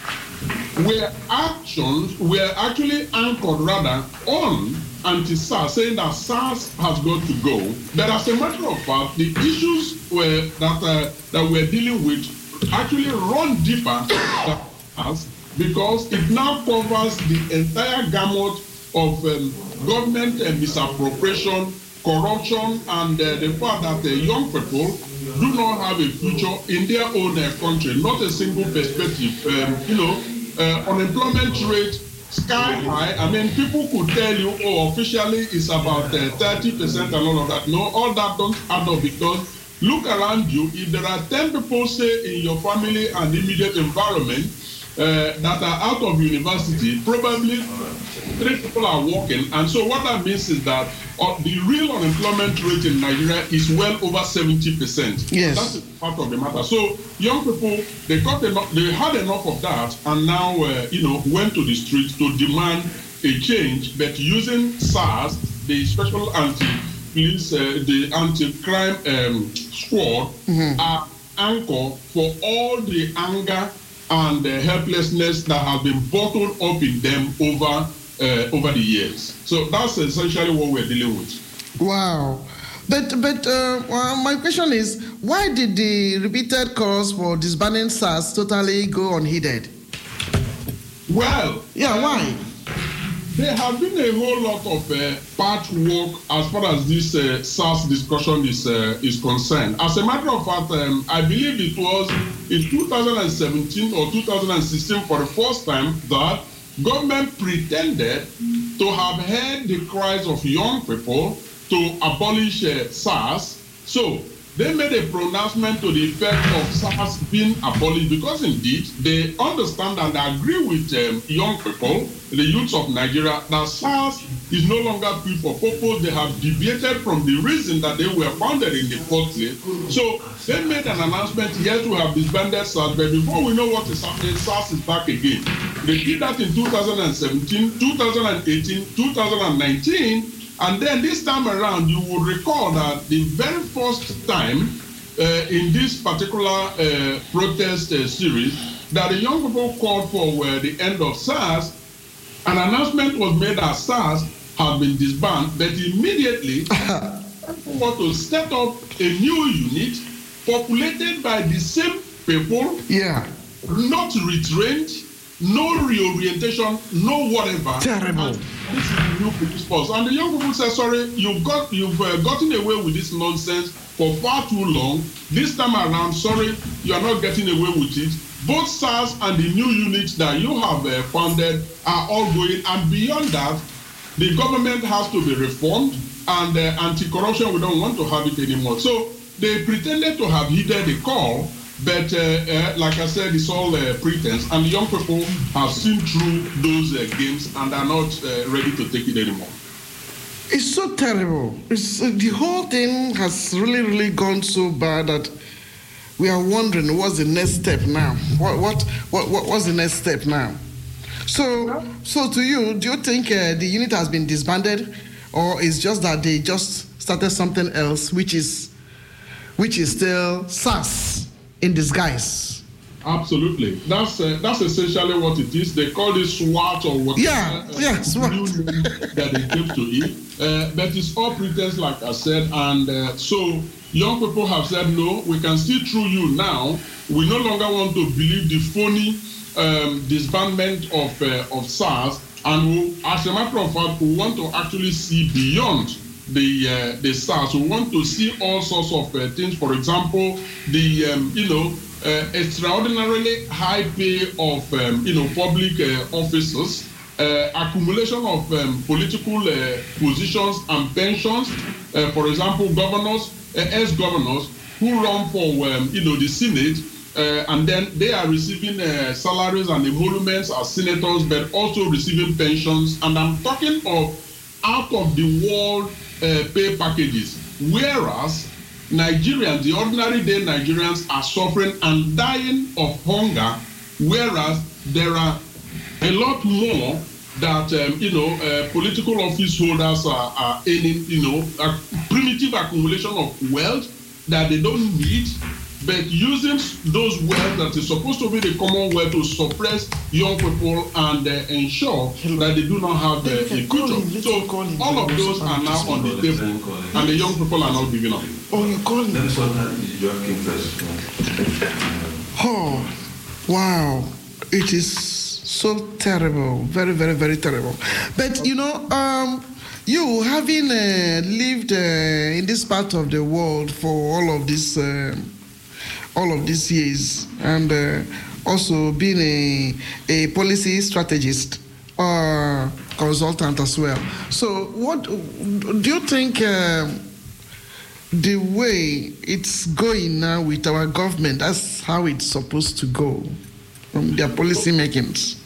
were actions were actually anchored rather on anti-SARS, saying that SARS has got to go. But as a matter of fact, the issues were that uh, that we're dealing with actually run deeper than SARS because it now covers the entire gamut of um, government uh, misappropriation, corruption, and uh, the fact that uh, young people do not have a future in their own uh, country, not a single perspective. Um, you know, uh, unemployment rate sky high. I mean, people could tell you, oh, officially it's about thirty percent and all of that. No, all that don't add up because look around you. If there are ten people, say in your family and immediate environment, uh, that are out of university, probably three people are working. And so what that means is that uh, the real unemployment rate in Nigeria is well over 70%. Yes. That's part of the matter. So young people, they got enough, they had enough of that and now, uh, you know, went to the streets to demand a change, but using SARS, the special anti-police, uh, the anti-crime um, squad, are anchor for all the anger and the helplessness that has been bottled up in them over uh, over the years. So that's essentially what we're dealing with. Wow. But but uh, well, my question is, why did the repeated calls for disbanding SARS totally go unheeded? Well, Yeah, why? There have been a whole lot of uh, patchwork as far as this uh, SARS discussion is uh, is concerned. As a matter of fact, um, I believe it was in 2017 or 2016 for the first time that government pretended to have heard the cries of young people to abolish uh, SARS. So they made a pronouncement to the effect of SARS being abolished because indeed they understand and agree with um, young people, the youths of Nigeria, that SARS is no longer fit for purpose. They have deviated from the reason that they were founded in the first place. So they made an announcement, yes, we have disbanded SARS, but before we know what is happening, SARS is back again. They did that in 2017, 2018, 2019, and then this time around, you will recall that the very first time uh, in this particular uh, protest uh, series that the young people called for were the end of SARS, an announcement was made that SARS had been disbanded, but immediately <laughs> people to set up a new unit populated by the same people, Yeah. not retrained, no reorientation, no whatever. Terrible. And this is new police force. And the young people say, sorry, you've got you've uh, gotten away with this nonsense for far too long. This time around, sorry, you are not getting away with it. Both SARS and the new units that you have uh, founded are all going. And beyond that, the government has to be reformed and uh, anti-corruption, we don't want to have it anymore. So they pretended to have heeded the call, but uh, uh, like I said, it's all uh, pretense. And young people have seen through those games and are not ready to take it anymore. It's so terrible. It's, the whole thing has really, really gone so bad that we are wondering what's the next step now. What, what, what, what what's the next step now? So, so to you, do you think uh, the unit has been disbanded, or is just that they just started something else, which is, which is still SARS in disguise? Absolutely. That's uh, that's essentially what it is. They call it SWAT or whatever. Yeah, uh, yeah, SWAT. that they gave to it. Uh, but it's all pretense, like I said. And uh, so young people have said, no, we can see through you now. We no longer want to believe the phony um, disbandment of uh, of SARS. And we, as a matter of fact, we want to actually see beyond the uh, the. We want to see all sorts of uh, things. For example, the um, you know uh, extraordinarily high pay of um, you know public uh, officers, uh, accumulation of um, political uh, positions and pensions. For example, governors, ex-governors who run for um, you know the Senate. And then they are receiving salaries and emoluments as senators, but also receiving pensions. And I'm talking of out of the world uh, pay packages. Whereas Nigerians, the ordinary day Nigerians, are suffering and dying of hunger, whereas there are a lot more that um, you know uh, political office holders are, are earning, you know, a primitive accumulation of wealth that they don't need, but using those words that is supposed to be the common wealth to suppress young people and uh, ensure that they do not have uh, a future. So all of those are now on the table, and the young people are not giving up. Oh, you call Let me start with first. Oh, wow. It is so terrible. Very, very, very terrible. But, you know, um, you having uh, lived uh, in this part of the world for all of this, uh, all of these years, and uh, also being a, a policy strategist or consultant as well. So, what do you think? um the way it's going now with our government, that's how it's supposed to go. from their policy makings?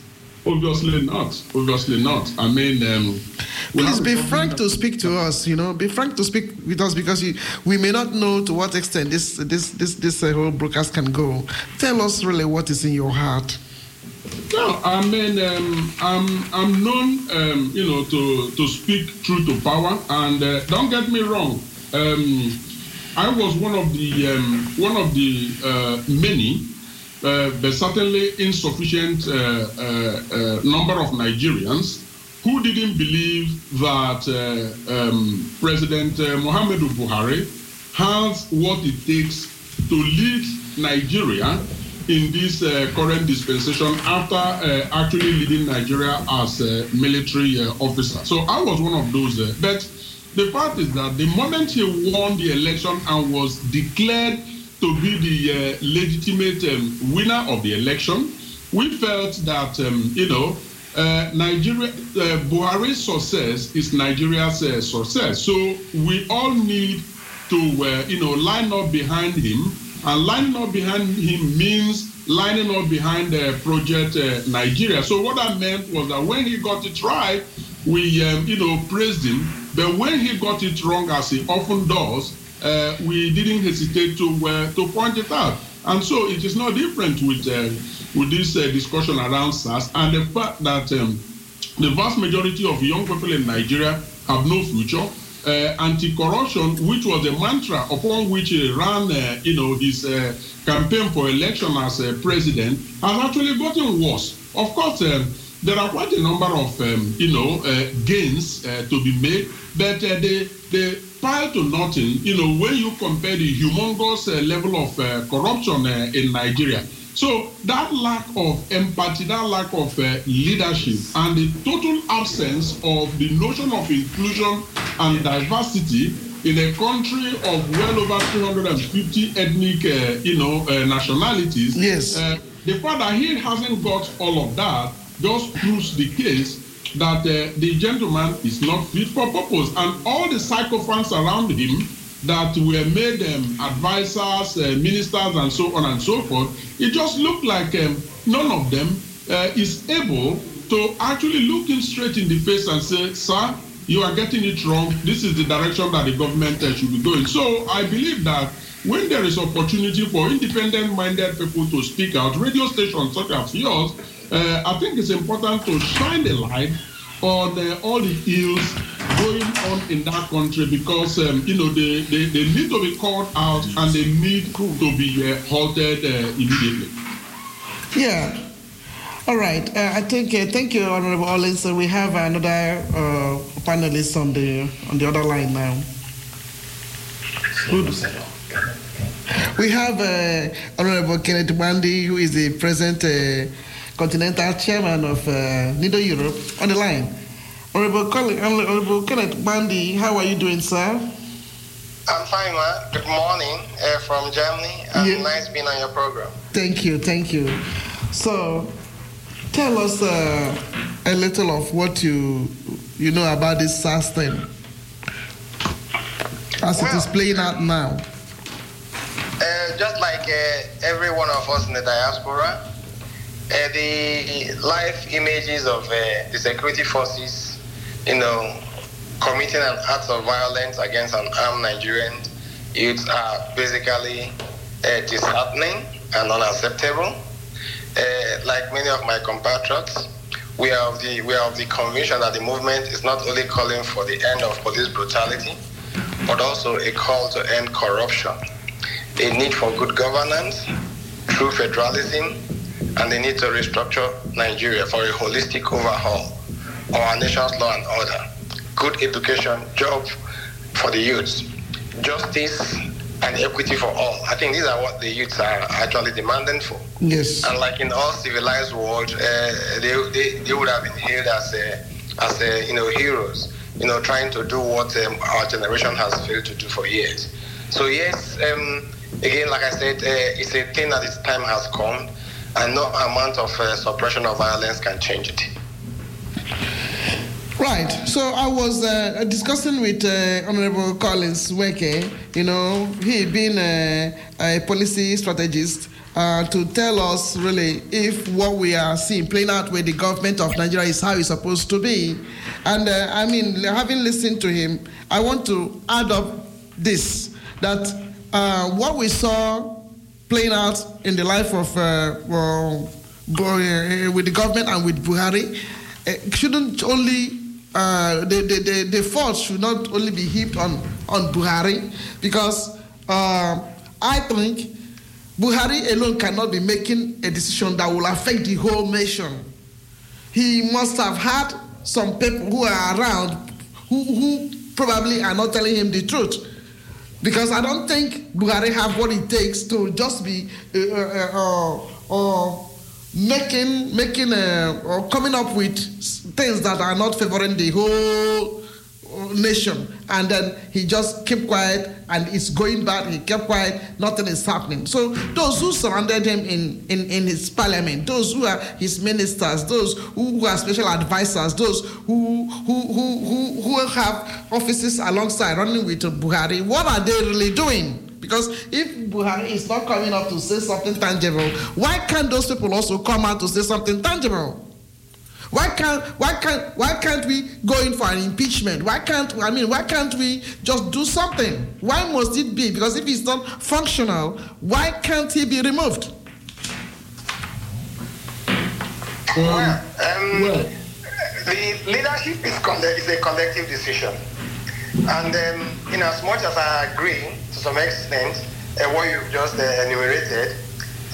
Obviously not. Obviously not. I mean, um, Please be frank to speak to us. You know, be frank to speak with us because you, we may not know to what extent this this this this uh, whole broadcast can go. Tell us really what is in your heart. No, I mean, um, I'm I'm known, um, you know, to to speak truth to power, and uh, don't get me wrong. Um, I was one of the um, one of the uh, many, uh, but certainly insufficient uh, uh, uh, number of Nigerians who didn't believe that um, President uh, Muhammadu Buhari has what it takes to lead Nigeria in this uh, current dispensation after uh, actually leading Nigeria as a military uh, officer. So I was one of those. But the fact is that the moment he won the election and was declared to be the uh, legitimate um, winner of the election, we felt that, um, you know, uh, Nigeria, uh, Buhari's success is Nigeria's uh, success. So we all need to, uh, you know, line up behind him. And lining up behind him means lining up behind project uh, Nigeria. So what I meant was that when he got it right, we, um, you know, praised him. But when he got it wrong, as he often does, uh, we didn't hesitate to uh, to point it out. And so it is no different with uh, with this uh, discussion around SARS and the fact that um, the vast majority of young people in Nigeria have no future. Uh, anti-corruption, which was the mantra upon which he ran, uh, you know, his campaign for election as president, has actually gotten worse. Of course, um, there are quite a number of, um, you know, gains to be made, but they they pile to nothing. You know, when you compare the humongous uh, level of uh, corruption uh, in Nigeria. So that lack of empathy, that lack of uh, leadership, and the total absence of the notion of inclusion and diversity in a country of well over 350 ethnic, uh, you know, uh, nationalities. Yes. Uh, the fact that he hasn't got all of that just proves the case that uh, the gentleman is not fit for purpose, and all the sycophants around him that were made um, advisors, uh, ministers, and so on and so forth, it just looked like um, none of them uh, is able to actually look him straight in the face and say, sir, you are getting it wrong. This is the direction that the government uh, should be going. So I believe that when there is opportunity for independent-minded people to speak out, radio stations such as yours, uh, I think it's important to shine the light on uh, all the ills going on in that country because um, you know they, they, they need to be called out and they need to be uh, halted uh, immediately. Yeah. All right. Uh, I think uh, thank you, Honorable Collins. So we have another uh, panelist on the on the other line now. Good. We have uh, Honorable Kenneth Gbandi, who is the present uh, continental chairman of uh, NIDO Europe, on the line. Honorable, Col- Honorable Kenneth Gbandi, how are you doing, sir? I'm fine, man. Good morning uh, from Germany, and nice being on your program. Thank you, thank you. So, tell us uh, a little of what you you know about this SARS thing, as it is playing out now. Uh, just like uh, every one of us in the diaspora, uh, the live images of uh, the security forces, you know, committing an act of violence against an armed Nigerian youth are basically uh, disheartening and unacceptable. Like many of my compatriots, we are of the we are of the conviction that the movement is not only calling for the end of police brutality, but also a call to end corruption, a need for good governance, true federalism, and the need to restructure Nigeria for a holistic overhaul of our nation's law and order, good education, job for the youths, justice and equity for all. I think these are what the youths are actually demanding for. Yes. And like in all civilized world, uh, they, they, they would have been hailed as a, as a, you know heroes, you know, trying to do what um, our generation has failed to do for years. So yes, um, again, like I said, uh, it's a thing that its time has come, and no amount of uh, suppression of violence can change it. Right. So I was uh, discussing with uh, Honorable Collins Nweke. You know, he being a, a policy strategist uh, to tell us really if what we are seeing playing out with the government of Nigeria is how it's supposed to be. And uh, I mean, having listened to him, I want to add up this that uh, what we saw playing out in the life of uh, well, Bo- uh, with the government and with Buhari uh, shouldn't only uh, the, the, the, the fault should not only be heaped on, on Buhari because uh, I think Buhari alone cannot be making a decision that will affect the whole nation. He must have had some people who are around who, who probably are not telling him the truth. Because I don't think Buhari have what it takes to just be uh, uh, uh, uh, making making uh, or coming up with things that are not favoring the whole uh, nation, and then he just kept quiet and it's going bad. He kept quiet, nothing is happening. So those who surrounded him in, in, in his parliament, those who are his ministers, those who, who are special advisors, those who who, who, who who have offices alongside running with Buhari, what are they really doing? Because if Buhari is not coming up to say something tangible, why can't those people also come out to say something tangible? Why can't why can't why can't we go in for an impeachment? Why can't I mean why can't we just do something? Why must it be? Because if it's not functional, why can't he be removed? Well, um, the leadership is, colle- is a collective decision. And um, in as much as I agree to some extent uh, what you've just uh, enumerated,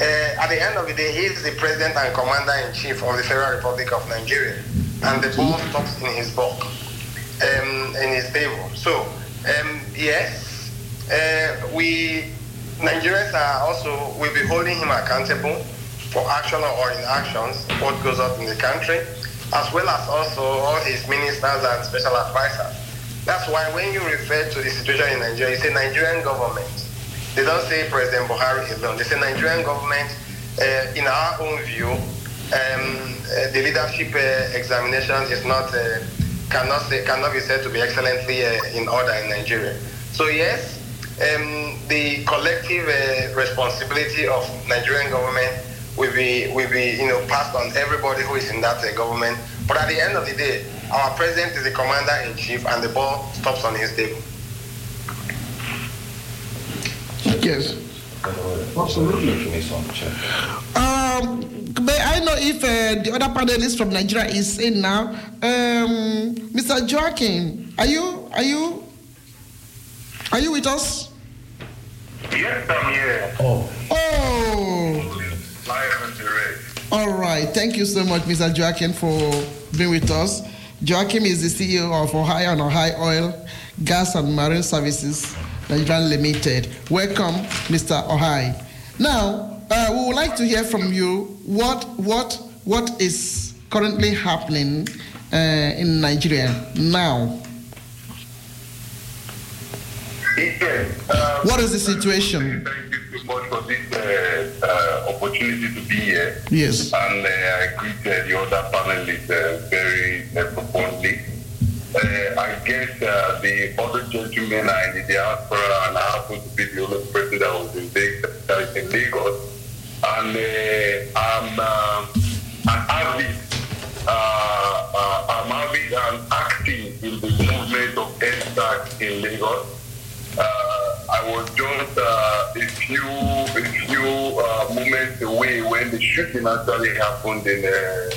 uh, at the end of the day, he is the president and commander-in-chief of the Federal Republic of Nigeria. And the ball stops in his book, um, in his table. So, um, yes, uh, we Nigerians are also, will be holding him accountable for action or inactions, what goes on in the country, as well as also all his ministers and special advisors. That's why when you refer to the situation in Nigeria, it's a Nigerian government. They don't say President Buhari alone. They say Nigerian government. Uh, in our own view, um, uh, the leadership uh, examination is not uh, cannot say, cannot be said to be excellently in order in Nigeria. So yes, um, the collective responsibility of Nigerian government will be will be you know passed on everybody who is in that uh, government. But at the end of the day, our president is the commander in chief, and the ball stops on his table. Yes. Absolutely. Um, may I know if uh, the other panelist from Nigeria is in now? Um, Mr. Joaquin, are you are you are you with us? Yes, I'm here. Oh. Oh. Live and direct. All right. Thank you so much, Mr. Joaquin, for being with us. Joaquin is the CEO of Ohio and Ohio Oil, Gas and Marine Services, Nigeria Limited. Welcome, Mr. Ohio. Now, uh, we would like to hear from you what what what is currently happening uh, in Nigeria now. Yes. Um, What is the situation? Thank you so much for this uh, uh, opportunity to be here. Yes. And uh, I greet uh, the other panelists uh, very profoundly. Uh, I guess uh, the other gentlemen are in the diaspora and I happen to be the only person that was in, Lag- that is in Lagos. And uh, I'm an avid, uh, uh, I'm avid and active in the movement of EndSARS in Lagos. Uh, I was just uh, a few a few uh, moments away when the shooting actually happened in a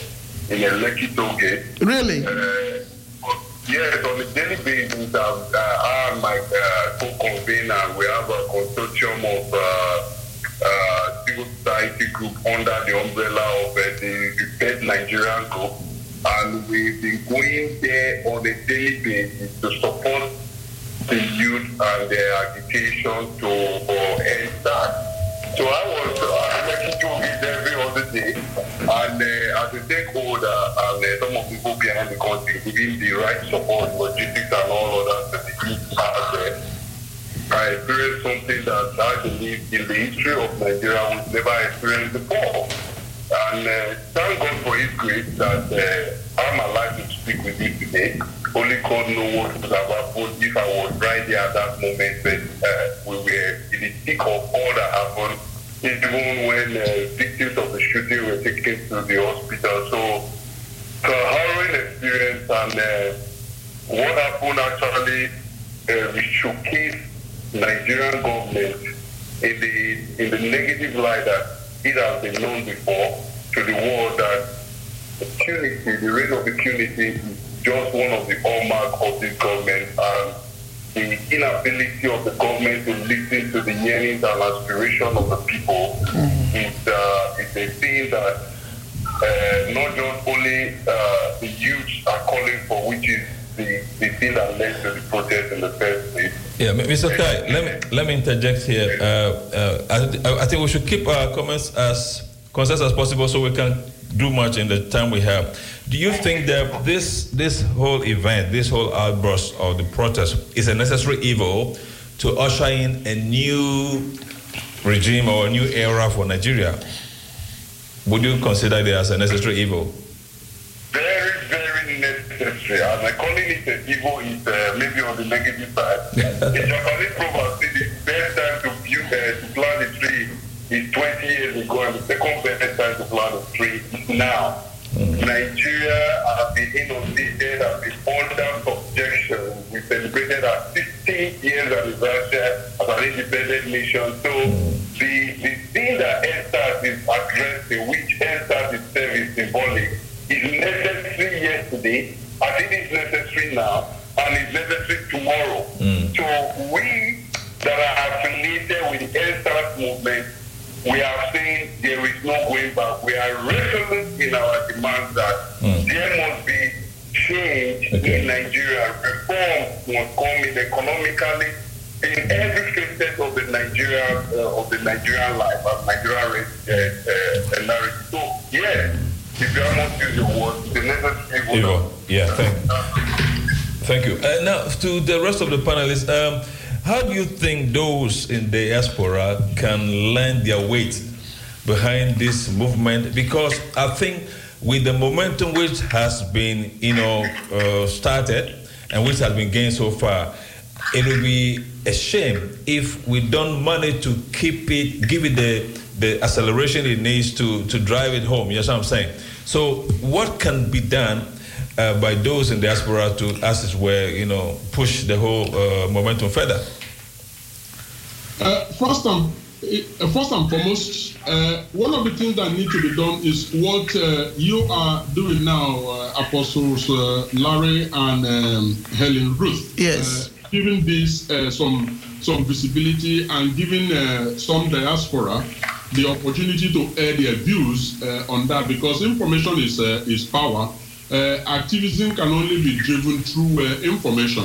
in a Lekki toll gate. Really? Uh, yes, on a daily basis, uh, I and my uh, co-convener, we have a consortium of uh, uh, civil society group under the umbrella of uh, the Repaired Nigerian Group, and we've been going there on a daily basis to support the youth and their agitation to uh, end that. So I was uh, making jokes every other day, and uh, as a stakeholder and uh, some of the people behind the country giving the right support, logistics, and all of that that the. I experienced something that I believe in the history of Nigeria was never experienced before. And uh, thank God for His grace that uh, I'm alive to speak with you today. Only God knows what would have happened if I was right there at that moment. But uh, we were in the thick of all that happened. even when uh, victims of the shooting were taken to the hospital. So, it's a harrowing experience, and uh, what happened actually uh, showcased Nigerian government in the in the negative light that it has been known before to the world that impunity, the rate of impunity is just one of the hallmark of this government and the inability of the government to listen to the yearnings and aspirations of the people is, uh, is a thing that uh, not just only uh, the youth are calling for, which is the, the thing that led to the protest in the first place. Yeah, Mr. Tai, let me let me interject here. Uh, uh, I, I think we should keep our comments as concise as possible so we can do much in the time we have. Do you think that this this whole event, this whole outburst of the protest, is a necessary evil to usher in a new regime or a new era for Nigeria? Would you consider it as a necessary evil? Very. And I calling it an evil is uh, maybe on the negative side. <laughs> the Japanese proverb says the best time to, view, uh, to plant a tree is 20 years ago, and the second best time to plant a tree is now. Nigeria has been inundated, has been under subjection. We celebrated our 60 years anniversary as an independent nation. So the, the thing that EndSARS is addressing, which EndSARS itself is symbolic, is necessary yesterday, I think it's necessary now, and it's necessary tomorrow. So we that are affiliated with the EndSARS movement, we are saying there is no going back. We are resolute in our demand that there must be change in Nigeria. Reform must come in economically in every facet of the Nigeria uh, of the Nigerian life and Nigerian uh, uh, narrative. So yes, if you almost use your the necessary evil. Evil. Yeah, thank, you. thank you. Uh, now, to the rest of the panelists, um, how do you think those in the diaspora can lend their weight behind this movement? Because I think with the momentum which has been, you know, uh, started and which has been gained so far, it will be a shame if we don't manage to keep it, give it the, the acceleration it needs to, to drive it home. You know what I'm saying? So, what can be done uh, by those in diaspora to, as it were, you know, push the whole uh, momentum further? Uh, first and uh, first and foremost, uh, one of the things that need to be done is what uh, you are doing now, uh, Apostles uh, Larry and um, Helen Ruth. Yes. Uh, giving this uh, some some visibility and giving uh, some diaspora the opportunity to air their views uh, on that because information is uh, is power. Uh, activism can only be driven through uh, information.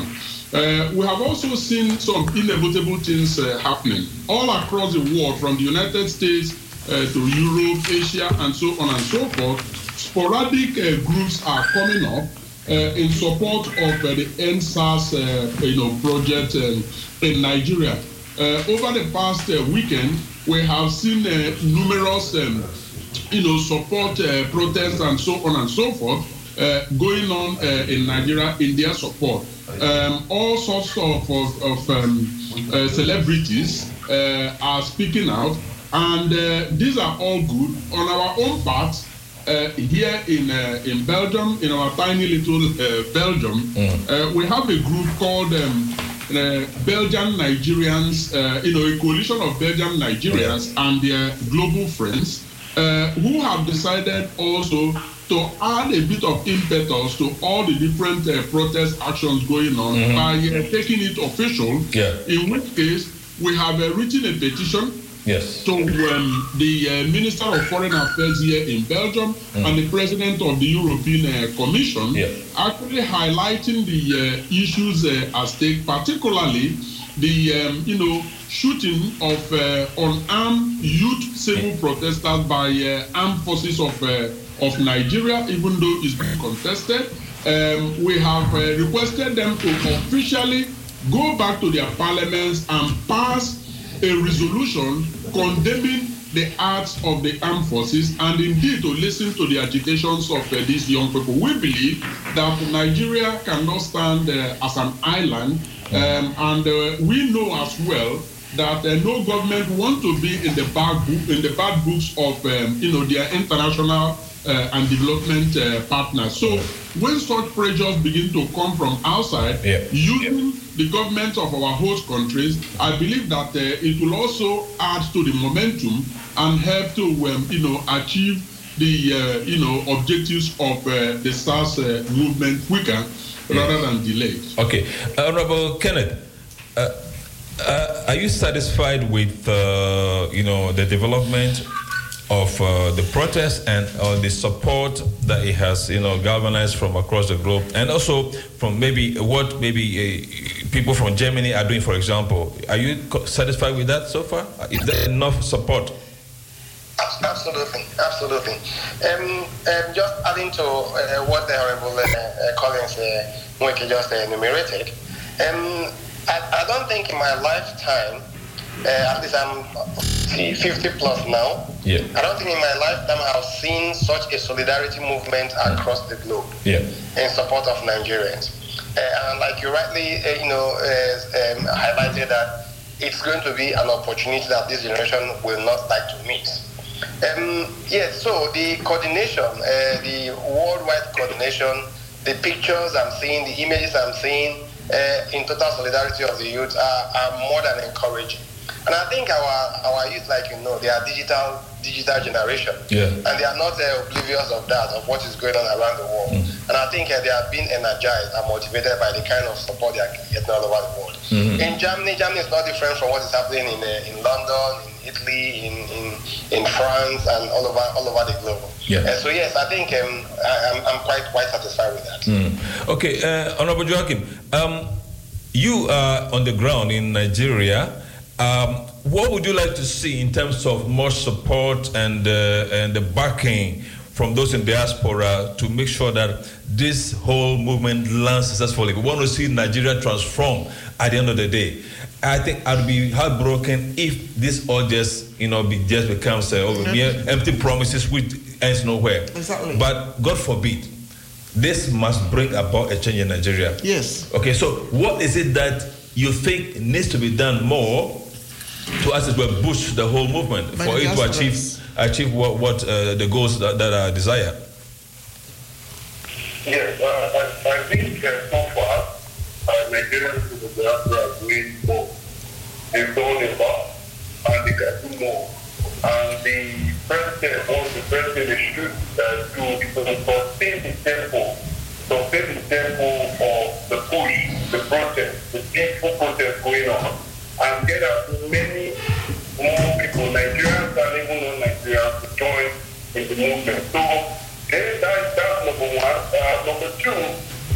Uh, we have also seen some inevitable things uh, happening all across the world, from the United States to Europe, Asia, and so on and so forth. Sporadic groups are coming up in support of the EndSARS you know, project um, in Nigeria. Over the past weekend, we have seen uh, numerous um, you know, support uh, protests and so on and so forth uh, going on uh, in Nigeria in their support. Um, all sorts of, of, of um, uh, celebrities uh, are speaking out, and uh, these are all good. On our own part, uh, here in uh, in Belgium, in our tiny little uh, Belgium, uh, we have a group called um, uh, Belgian Nigerians, uh, you know, a coalition of Belgian Nigerians and their global friends, uh, who have decided also to add a bit of impetus to all the different uh, protest actions going on Mhm. by uh, taking it official. Yeah. In which case, we have uh, written a petition Yes. to um, the uh, Minister of Foreign Affairs here in Belgium and the President of the European uh, Commission, actually highlighting the uh, issues uh, at stake, particularly the um, you know shooting of uh, unarmed youth civil protesters by uh, armed forces of uh, of Nigeria, even though it's been contested. Um, we have uh, requested them to officially go back to their parliaments and pass a resolution condemning the acts of the armed forces and indeed to listen to the agitations of uh, these young people. We believe that Nigeria cannot stand uh, as an island, um, and uh, we know as well that uh, no government want to be in the bad book, in the bad books of um, you know their international uh, and development uh, partners. So when such pressures begin to come from outside, using the government of our host countries, I believe that uh, it will also add to the momentum and help to um, you know achieve the uh, you know objectives of uh, the SARS uh, movement quicker rather than delayed. Okay, Honorable Kenneth, uh, uh, are you satisfied with you know the development of uh, the protest and uh, the support that it has you know galvanized from across the globe, and also from maybe what maybe uh, people from Germany are doing, for example? Are you satisfied with that so far? Is there enough support? Absolutely, absolutely. Um, um, just adding to uh, what the Honorable uh, uh, Collins uh, just uh, enumerated, um, I, I don't think in my lifetime, uh, at least I'm 50 plus now, Yeah. I don't think in my lifetime I've seen such a solidarity movement across the globe Yeah. in support of Nigerians. Uh, and like you rightly, uh, you know, uh, um, highlighted that it's going to be an opportunity that this generation will not like to miss. Um, yes, so the coordination, uh, the worldwide coordination, the pictures I'm seeing, the images I'm seeing uh, in total solidarity of the youth are, are more than encouraging. And I think our, our youth, like you know, they are digital digital generation. Yeah. And they are not uh, oblivious of that, of what is going on around the world. And I think uh, they are being energized and motivated by the kind of support they are getting all over the world. Mhm. In Germany, Germany is not different from what is happening in, uh, in London, in Italy, in, in, in France, and all over all over the globe. Yeah. Uh, so yes, I think um, I, I'm, I'm quite quite satisfied with that. Mm. Okay, uh, Honorable Joachim, um, you are on the ground in Nigeria. Um, what would you like to see in terms of more support and uh, and the backing from those in diaspora to make sure that this whole movement lands successfully? We want to see Nigeria transform at the end of the day. I think I'd be heartbroken if this all just you know be, just becomes uh, over mere empty promises which ends nowhere. Exactly. But God forbid, this must bring about a change in Nigeria. Yes. Okay, so what is it that you think needs to be done more to, us it were, push the whole movement By for it to diasporas. achieve achieve what, what uh, the goals that, that are desired? Yes, uh, I, I think uh, so far, uh, Nigerians to the diaspora are doing more. They've done a lot, and they can do more. And the president, what the president they should uh, do is to sustain the tempo, sustain the tempo of the push, the protest, the peaceful protest going on, and get as many more people, Nigerians and even non-Nigerians, to join in the movement. So then that, that's number one. Uh, number two,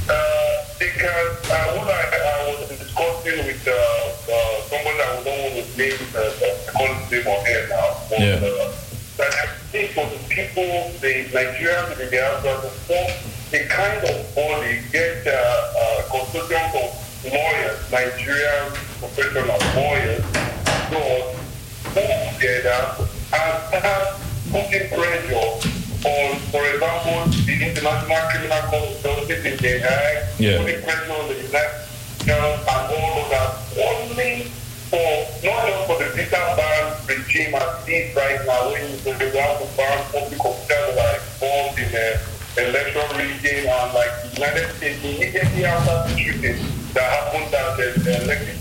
uh, they can, uh, what I, I was discussing with uh, uh, someone I don't want to name, uh, name on air now, but, Yeah. uh, that I think for the people, the Nigerians in the the form a kind of body, get uh, uh, consortium of lawyers, Nigerian professional lawyers, so pull together and start putting pressure on, for example, the International Criminal Court of Justice in The Hague, Yeah. putting pressure on the United Nations and all of that, only for, not just for the visa ban regime as it is right now, when you have to ban public officials that are involved in uh, election rigging and like the United States immediately after the shooting that happened at the, the election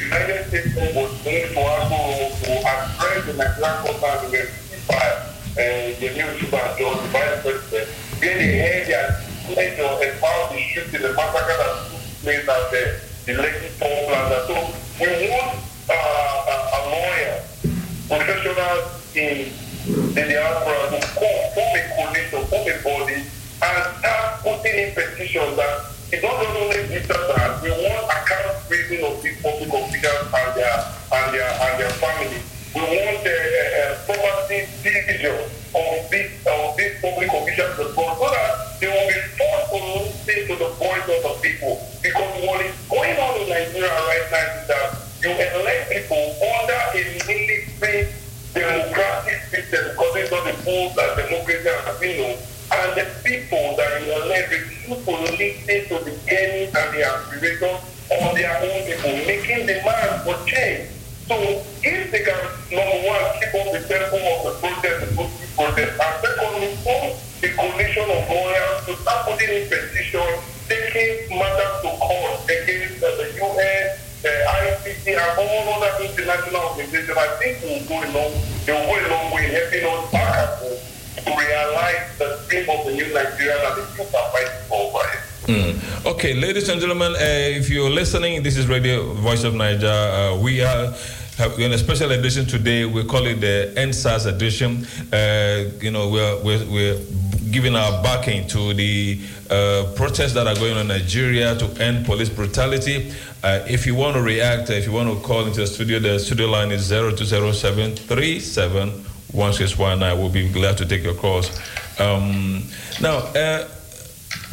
United States was going to also to address the and the ceasefire, uh, the the vice president, when they heard their pleasure about the shooting, the massacre that took place at the, the want uh, a, a lawyer, professionals in the diaspora to come, a coalition, form and that it's not just only visa ban, we want account freezing of these public officials and their and their and their families. We want uh, uh, uh, of these of these public officials well, so that they will be forced to listen to the voice of the people. Because what is going on in Nigeria right now is that you elect people under a military democratic system because it's not the full uh, democracy as we know. And the people that you elect refuse to listen to the yearnings and the aspirations of their own people, making demands for change. So if they can, number one, keep up the tempo of the protest, the protest, and secondly, form the coalition of lawyers to start putting in petitions, taking matters to court against uh, the UN, the ICC, and all other international organizations, I think will go a long, they will go a long way in helping us back at home to realize new Nigeria that the youth are fighting for. Mm. Okay, ladies and gentlemen, uh, if you're listening, this is Radio Voice of Naija. Uh, we are in a special edition today. We call it the EndSARS edition. Uh, you know, we're, we're, we're giving our backing to the uh, protests that are going on in Nigeria to end police brutality. Uh, if you want to react, if you want to call into the studio, the studio line is 0207 1619. We'll be glad to take your calls. Um, now, uh,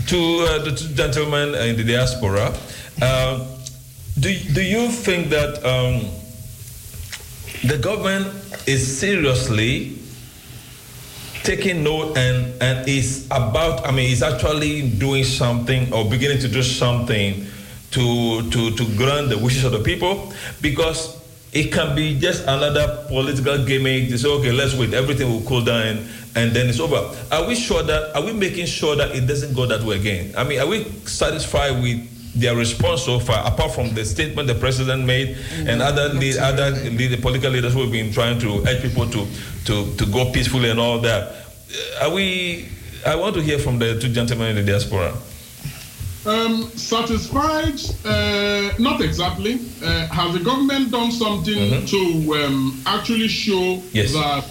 to uh, the two gentlemen in the diaspora, uh, do, do you think that um, the government is seriously taking note and, and is about, I mean, is actually doing something or beginning to do something to, to, to grant the wishes of the people? Because it can be just another political gimmick. They say, okay, let's wait, everything will cool down and then it's over. Are we sure that, are we making sure that it doesn't go that way again? I mean, are we satisfied with their response so far, apart from the statement the president made and other lead, other lead, political leaders who have been trying to urge people to, to, to go peacefully and all that? Uh, Are we, I want to hear from the two gentlemen in the diaspora. Um, satisfied? Uh, not exactly. Uh, has the government done something to um, actually show Yes. that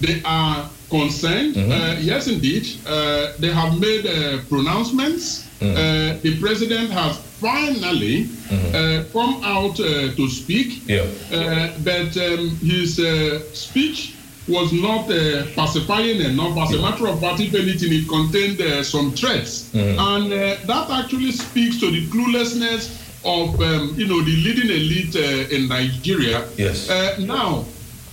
they are concerned? Uh, yes, indeed. Uh, they have made uh, pronouncements. Uh, the president has finally uh, come out uh, to speak. Yeah. Uh, but um, his uh, speech was not uh, pacifying enough. As a matter of fact, if anything, it contained uh, some threats. And uh, that actually speaks to the cluelessness of, um, you know, the leading elite uh, in Nigeria. Yes. Uh, now,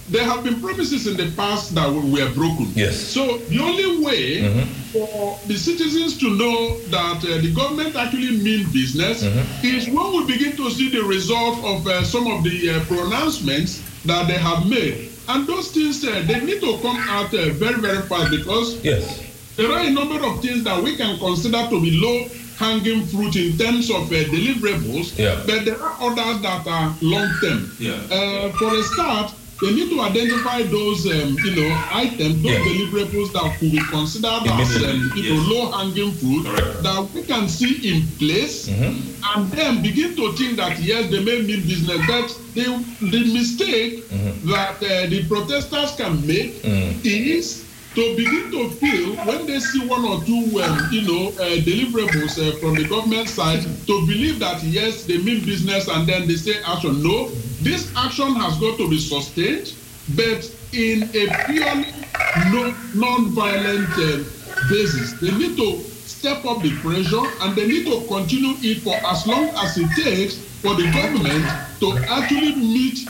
there have been promises in the past that were broken. Yes. So the only way for the citizens to know that uh, the government actually mean business is when we begin to see the result of uh, some of the uh, pronouncements that they have made. And those things, uh, they need to come out uh, very, very fast because Yes. there are a number of things that we can consider to be low hanging fruit in terms of uh, deliverables, Yeah. but there are others that are long term. Yeah. Uh, for a start, they need to identify those, um, you know, items, those Yeah. deliverables that could be considered as, um, you know, low hanging fruit that we can see in place, and then begin to think that yes, they may mean business. But the the mistake that uh, the protesters can make is to begin to feel when they see one or two, um, you know, uh, deliverables uh, from the government side, to believe that yes, they mean business, and then they say action. No, this action has got to be sustained, but in a purely no, non-violent uh, basis. They need to step up the pressure, and they need to continue it for as long as it takes for the government to actually meet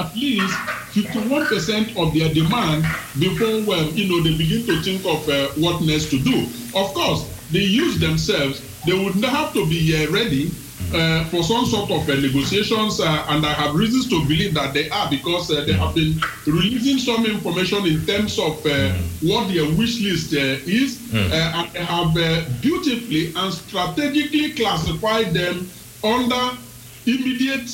at least 51% of their demand before well, you know, they begin to think of uh, what next to do. Of course, they use themselves, they would have to be uh, ready uh, for some sort of uh, negotiations, uh, and I have reasons to believe that they are because uh, they have been releasing some information in terms of uh, what their wish list uh, is, Mm. uh, and they have uh, beautifully and strategically classified them under immediate,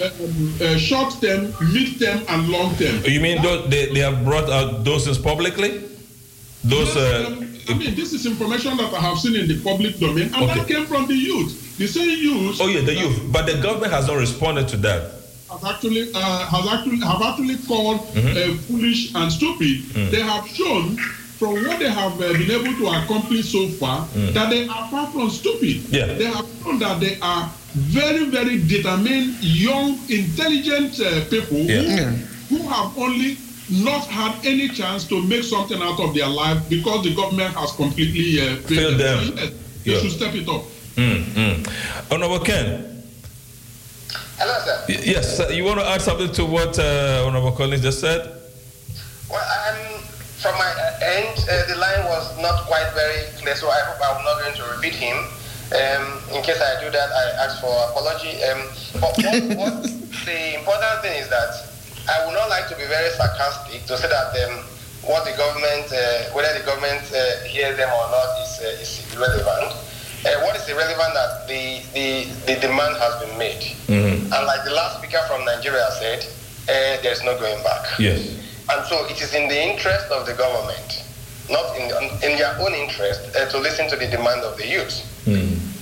uh, uh, short term, mid term, and long term. You mean those, they, they have brought out those things publicly? Those, Yes, uh, um, I mean, this is information that I have seen in the public domain, and that came from the youth. The same youth. oh yeah, the youth. But the government has not responded to that. Has actually uh, has actually have actually called Mhm. uh, foolish and stupid. Mm. They have shown from what they have uh, been able to accomplish so far Mm. that they are far from stupid. Yeah. They have shown that they are very very determined, young, intelligent uh, people Yeah. who, Yeah. who have only not had any chance to make something out of their life because the government has completely uh, Failed them. So, yes, they Yeah. should step it up. Mm, mm. Honorable Ken. Hello, sir. y- Yes, sir, you want to add something to what uh, Honorable Collins just said? Well, um, from my uh, end, uh, the line was not quite very clear, so I hope I'm not going to repeat him. Um, in case I do that, I ask for apology. Um, but what, what, <laughs> the important thing is that I would not like to be very sarcastic to say that um, what the government, uh, whether the government uh, hears them or not, is, uh, is irrelevant. Uh, what is irrelevant that the, the, the demand has been made. Mhm. And like the last speaker from Nigeria said, uh, there's no going back. Yes. And so it is in the interest of the government, not in, in their own interest, uh, to listen to the demand of the youth.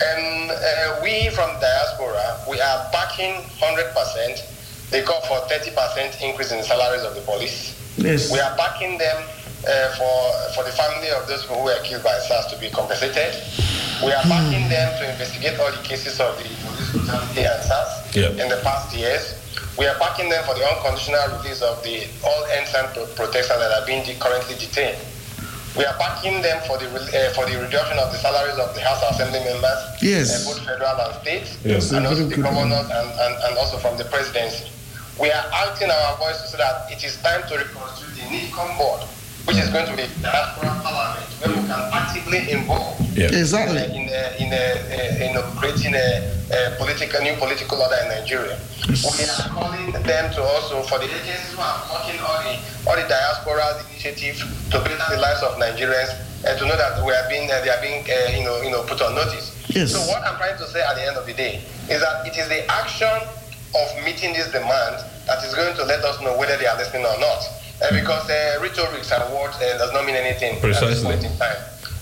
And uh, we from diaspora, we are backing 100%. They call for 30% increase in the salaries of the police. Yes. We are backing them uh, for, for the family of those who were killed by SARS to be compensated. We are backing them to investigate all the cases of the police brutality and SARS Yeah. in the past years. We are backing them for the unconditional release of the all ensign pro- protesters that are being de- currently detained. We are backing them for the uh, for the reduction of the salaries of the House Assembly members, Yes. uh, both federal and state, Yes. and also the governors and, and, and also from the presidency. We are acting our voice so that it is time to reconstruct the NIDCOM board, which is going to be diaspora parliament, where we can actively involve Yeah. Exactly. uh, in, uh, in, uh, uh, in creating a, a political new political order in Nigeria. We are calling them to also for the agencies who are working all the all the diaspora initiative to better the lives of Nigerians and to know that we are being uh, they are being uh, you know you know put on notice. Yes. So what I'm trying to say at the end of the day is that it is the action of meeting this demand that is going to let us know whether they are listening or not. Uh, because uh, rhetorics and words uh, does not mean anything at this Precisely. point in time.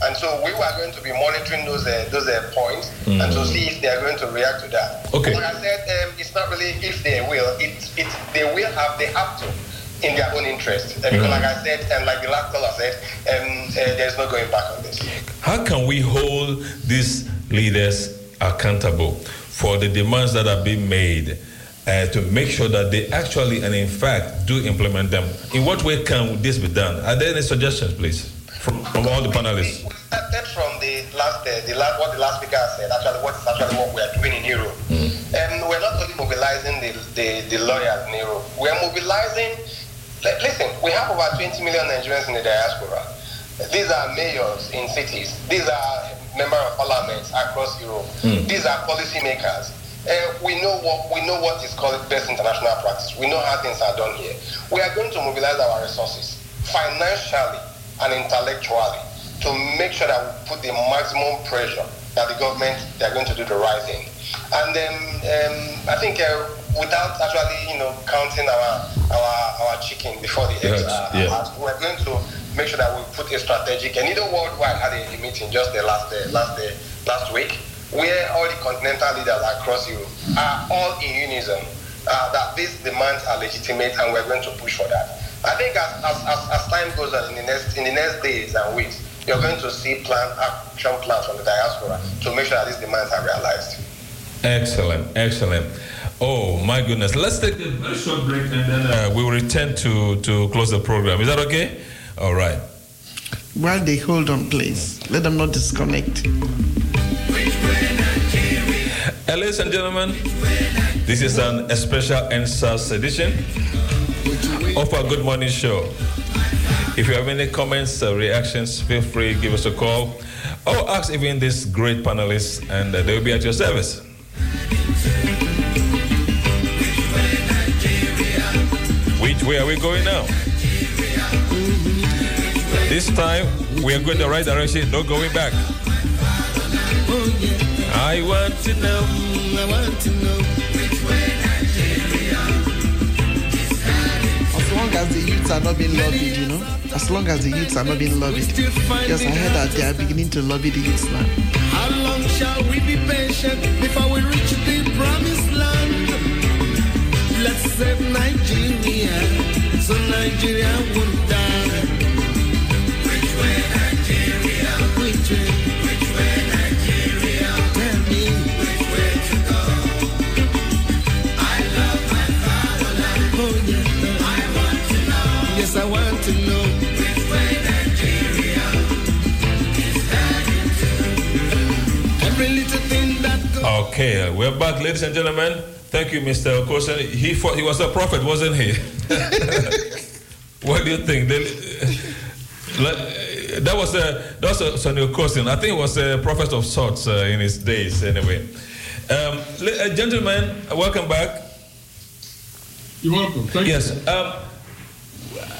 And so we were going to be monitoring those uh, those uh, points and to Mm. see if they are going to react to that. Okay. Like I said, um, it's not really if they will. It, it they will have they have to in their own interest. Uh, because Mm. like I said, and like the last caller said, um, uh, there's no going back on this. How can we hold these leaders accountable for the demands that are being made uh, to make sure that they actually and in fact do implement them? In what way can this be done? Are there any suggestions, please, from, from all the panelists? We started from the last, uh, the last, what the last speaker said, actually what is actually what we are doing in Europe. And we're not only mobilizing the, the, the lawyers in Europe, we are mobilizing, li- listen, we have over 20 million Nigerians in the diaspora. These are mayors in cities. These are members of parliaments across Europe. Mm. These are policymakers. Uh, we know what we know what is called best international practice. We know how things are done here. We are going to mobilize our resources financially and intellectually to make sure that we put the maximum pressure that the government they are going to do the right thing. And then um, I think uh, without actually you know counting our our, our chicken before the eggs are, yeah. are we're going to make sure that we put a strategic. And you know, worldwide had a, a meeting just the last uh, last uh, last week where all the continental leaders across Europe are all in unison uh, that these demands are legitimate and we're going to push for that. I think as, as, as, as time goes on in the next in the next days and weeks, you're going to see plan action plans from the diaspora to make sure that these demands are realized. Excellent, excellent. Oh my goodness. Let's take a very short break and then uh, we will return to, to close the program. Is that okay? All right. While they hold on, please, let them not disconnect. Ladies and gentlemen, this is an special EndSARS edition of our Good Morning Show. If you have any comments or reactions, feel free give us a call or ask even these great panelists, and uh, they will be at your service. Which way are we going now? This time we are going the right direction, no going back. I want to know. I want to know which way As long as the youths are not being lobbied, you know, as long as the youths are not being lobbied, because I heard that they are beginning to lobby the youths now. How long shall we be patient before we reach the promised land? Let's save Nigeria so Nigeria won't die. Okay, uh, we're back, ladies and gentlemen. Thank you, Mr. Okosuns. He fought, he was a prophet, wasn't he? <laughs> what do you think? Like, that was a that was a Sonny Okosuns. I think he was a prophet of sorts uh, in his days. Anyway, um, uh, gentlemen, welcome back. You're welcome. Thank yes. Um,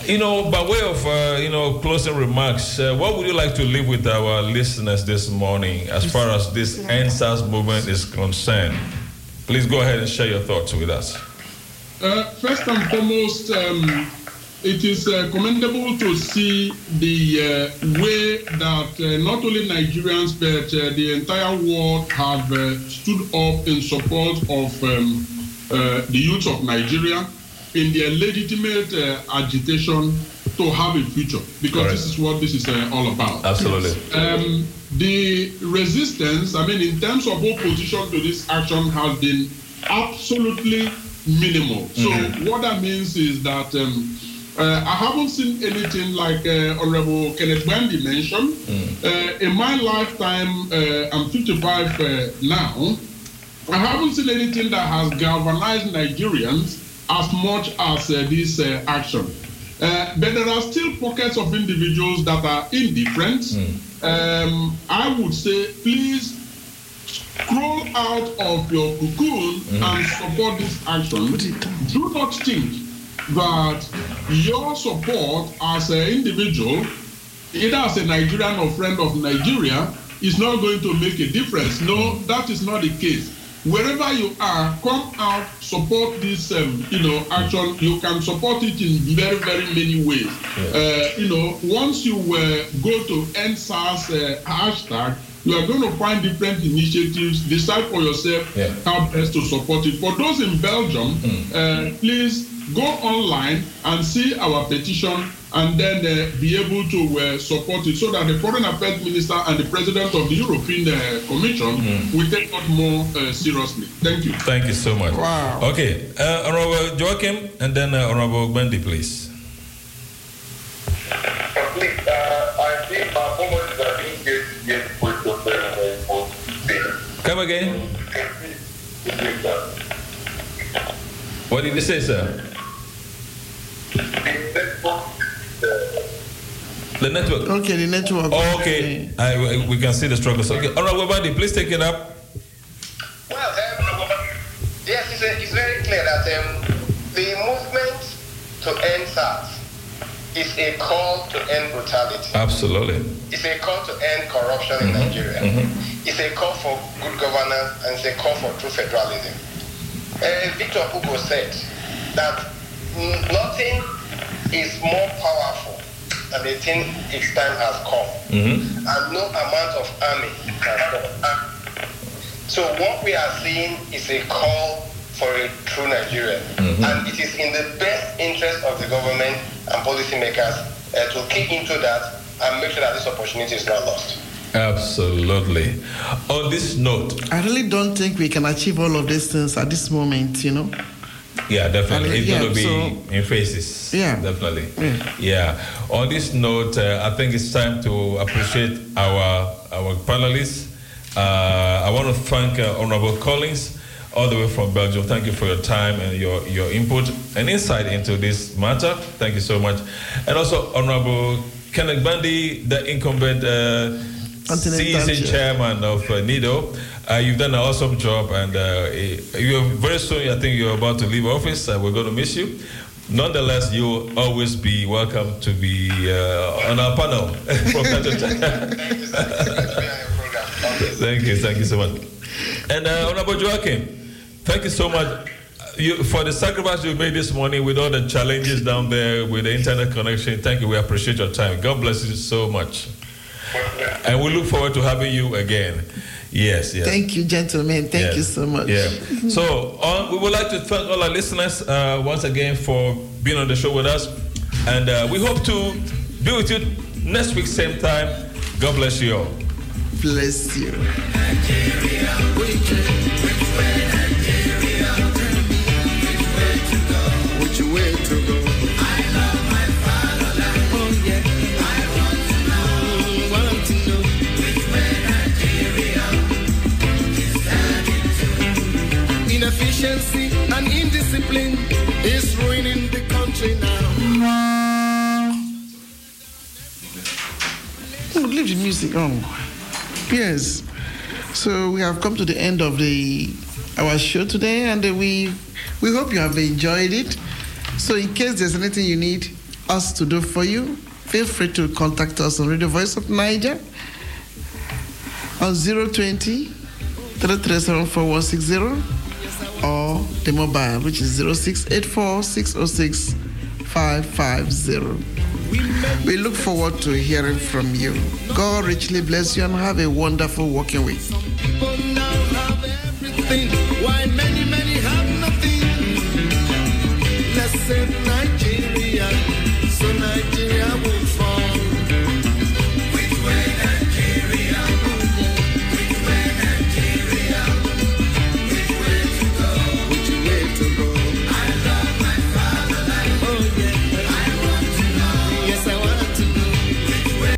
you know, by way of uh, you know closing remarks, uh, what would you like to leave with our listeners this morning, as far as this EndSARS movement is concerned? Please go ahead and share your thoughts with us. Uh, first and foremost, um, it is uh, commendable to see the uh, way that uh, not only Nigerians but uh, the entire world have uh, stood up in support of um, uh, the youth of Nigeria in their legitimate uh, agitation to have a future, because Correct. this is what this is uh, all about. Absolutely. Um, the resistance, I mean, in terms of opposition to this action, has been absolutely minimal. So, Mhm. what that means is that um, uh, I haven't seen anything like uh, Honorable Kenneth Gbandi mentioned. Uh, in my lifetime, uh, I'm 55 uh, now. I haven't seen anything that has galvanized Nigerians as much as uh, this uh, action. Uh, but there are still pockets of individuals that are indifferent. Um, I would say, please crawl out of your cocoon and support this action. Do not think that your support as an individual, either as a Nigerian or friend of Nigeria, is not going to make a difference. No, that is not the case. Wherever you are, come out, support this, um, you know, action. You can support it in very, very many ways. Uh, you know, once you uh, go to EndSARS uh, hashtag, you are going to find different initiatives. Decide for yourself how best to support it. For those in Belgium, uh, please go online and see our petition and then uh, be able to uh, support it so that the foreign affairs minister and the president of the European uh, Commission will take it more uh, seriously. Thank you. Thank you so much. Wow. Okay, uh, Honorable Joachim, and then uh, Honorable Gbandi, please. Please, I think my moment is I didn't get get put to the Come again. What did you say, sir? The network. Okay, the network. Oh, okay. I, we can see the struggles. Okay, all right, Gbandi, please take it up. Yes, it's, a, it's very clear that um, the movement to end SARS is a call to end brutality. Absolutely. It's a call to end corruption in Nigeria. It's a call for good governance and it's a call for true federalism. Uh, Victor Hugo said that nothing is more powerful than the thing its time has come. And no amount of army can stop. So what we are seeing is a call for a true Nigeria. And it is in the best interest of the government and policymakers uh, to kick into that and make sure that this opportunity is not lost. Absolutely. On this note, I really don't think we can achieve all of these things at this moment, you know. Yeah, definitely. It's Yeah, going to be so- in phases. Yeah. Definitely. Yeah. On this note, uh, I think it's time to appreciate our our panelists. Uh, I want to thank uh, Honorable Collins, all the way from Belgium. Thank you for your time and your, your input and insight into this matter. Thank you so much. And also Honorable Kenneth Gbandi, the incumbent uh, season chairman of uh, NIDO. Uh, you've done an awesome job, and uh, you very soon. I think you're about to leave office. Uh, we're going to miss you. Nonetheless, you'll always be welcome to be uh, on our panel <laughs> from time to time. thank you, thank you so much. And uh, Honorable Joachim, thank you so much. You, for the sacrifice you made this morning with all the challenges down there with the internet connection, thank you. We appreciate your time. God bless you so much. And we look forward to having you again. Yes, yes. Thank you, gentlemen. Thank Yeah. you so much. Yeah. So uh, we would like to thank all our listeners uh, once again for being on the show with us, and uh, we hope to be with you next week same time. God bless you all. Bless you. Which Inefficiency and indiscipline is ruining the country now. Oh, leave the music on. Yes. So we have come to the end of the our show today, and we We hope you have enjoyed it. So, in case there's anything you need us to do for you, feel free to contact us on Radio Voice of Naija on 020 3374 or the mobile, which is 0684 606 550. We look forward to hearing from you. God richly bless you and have a wonderful working week. People now have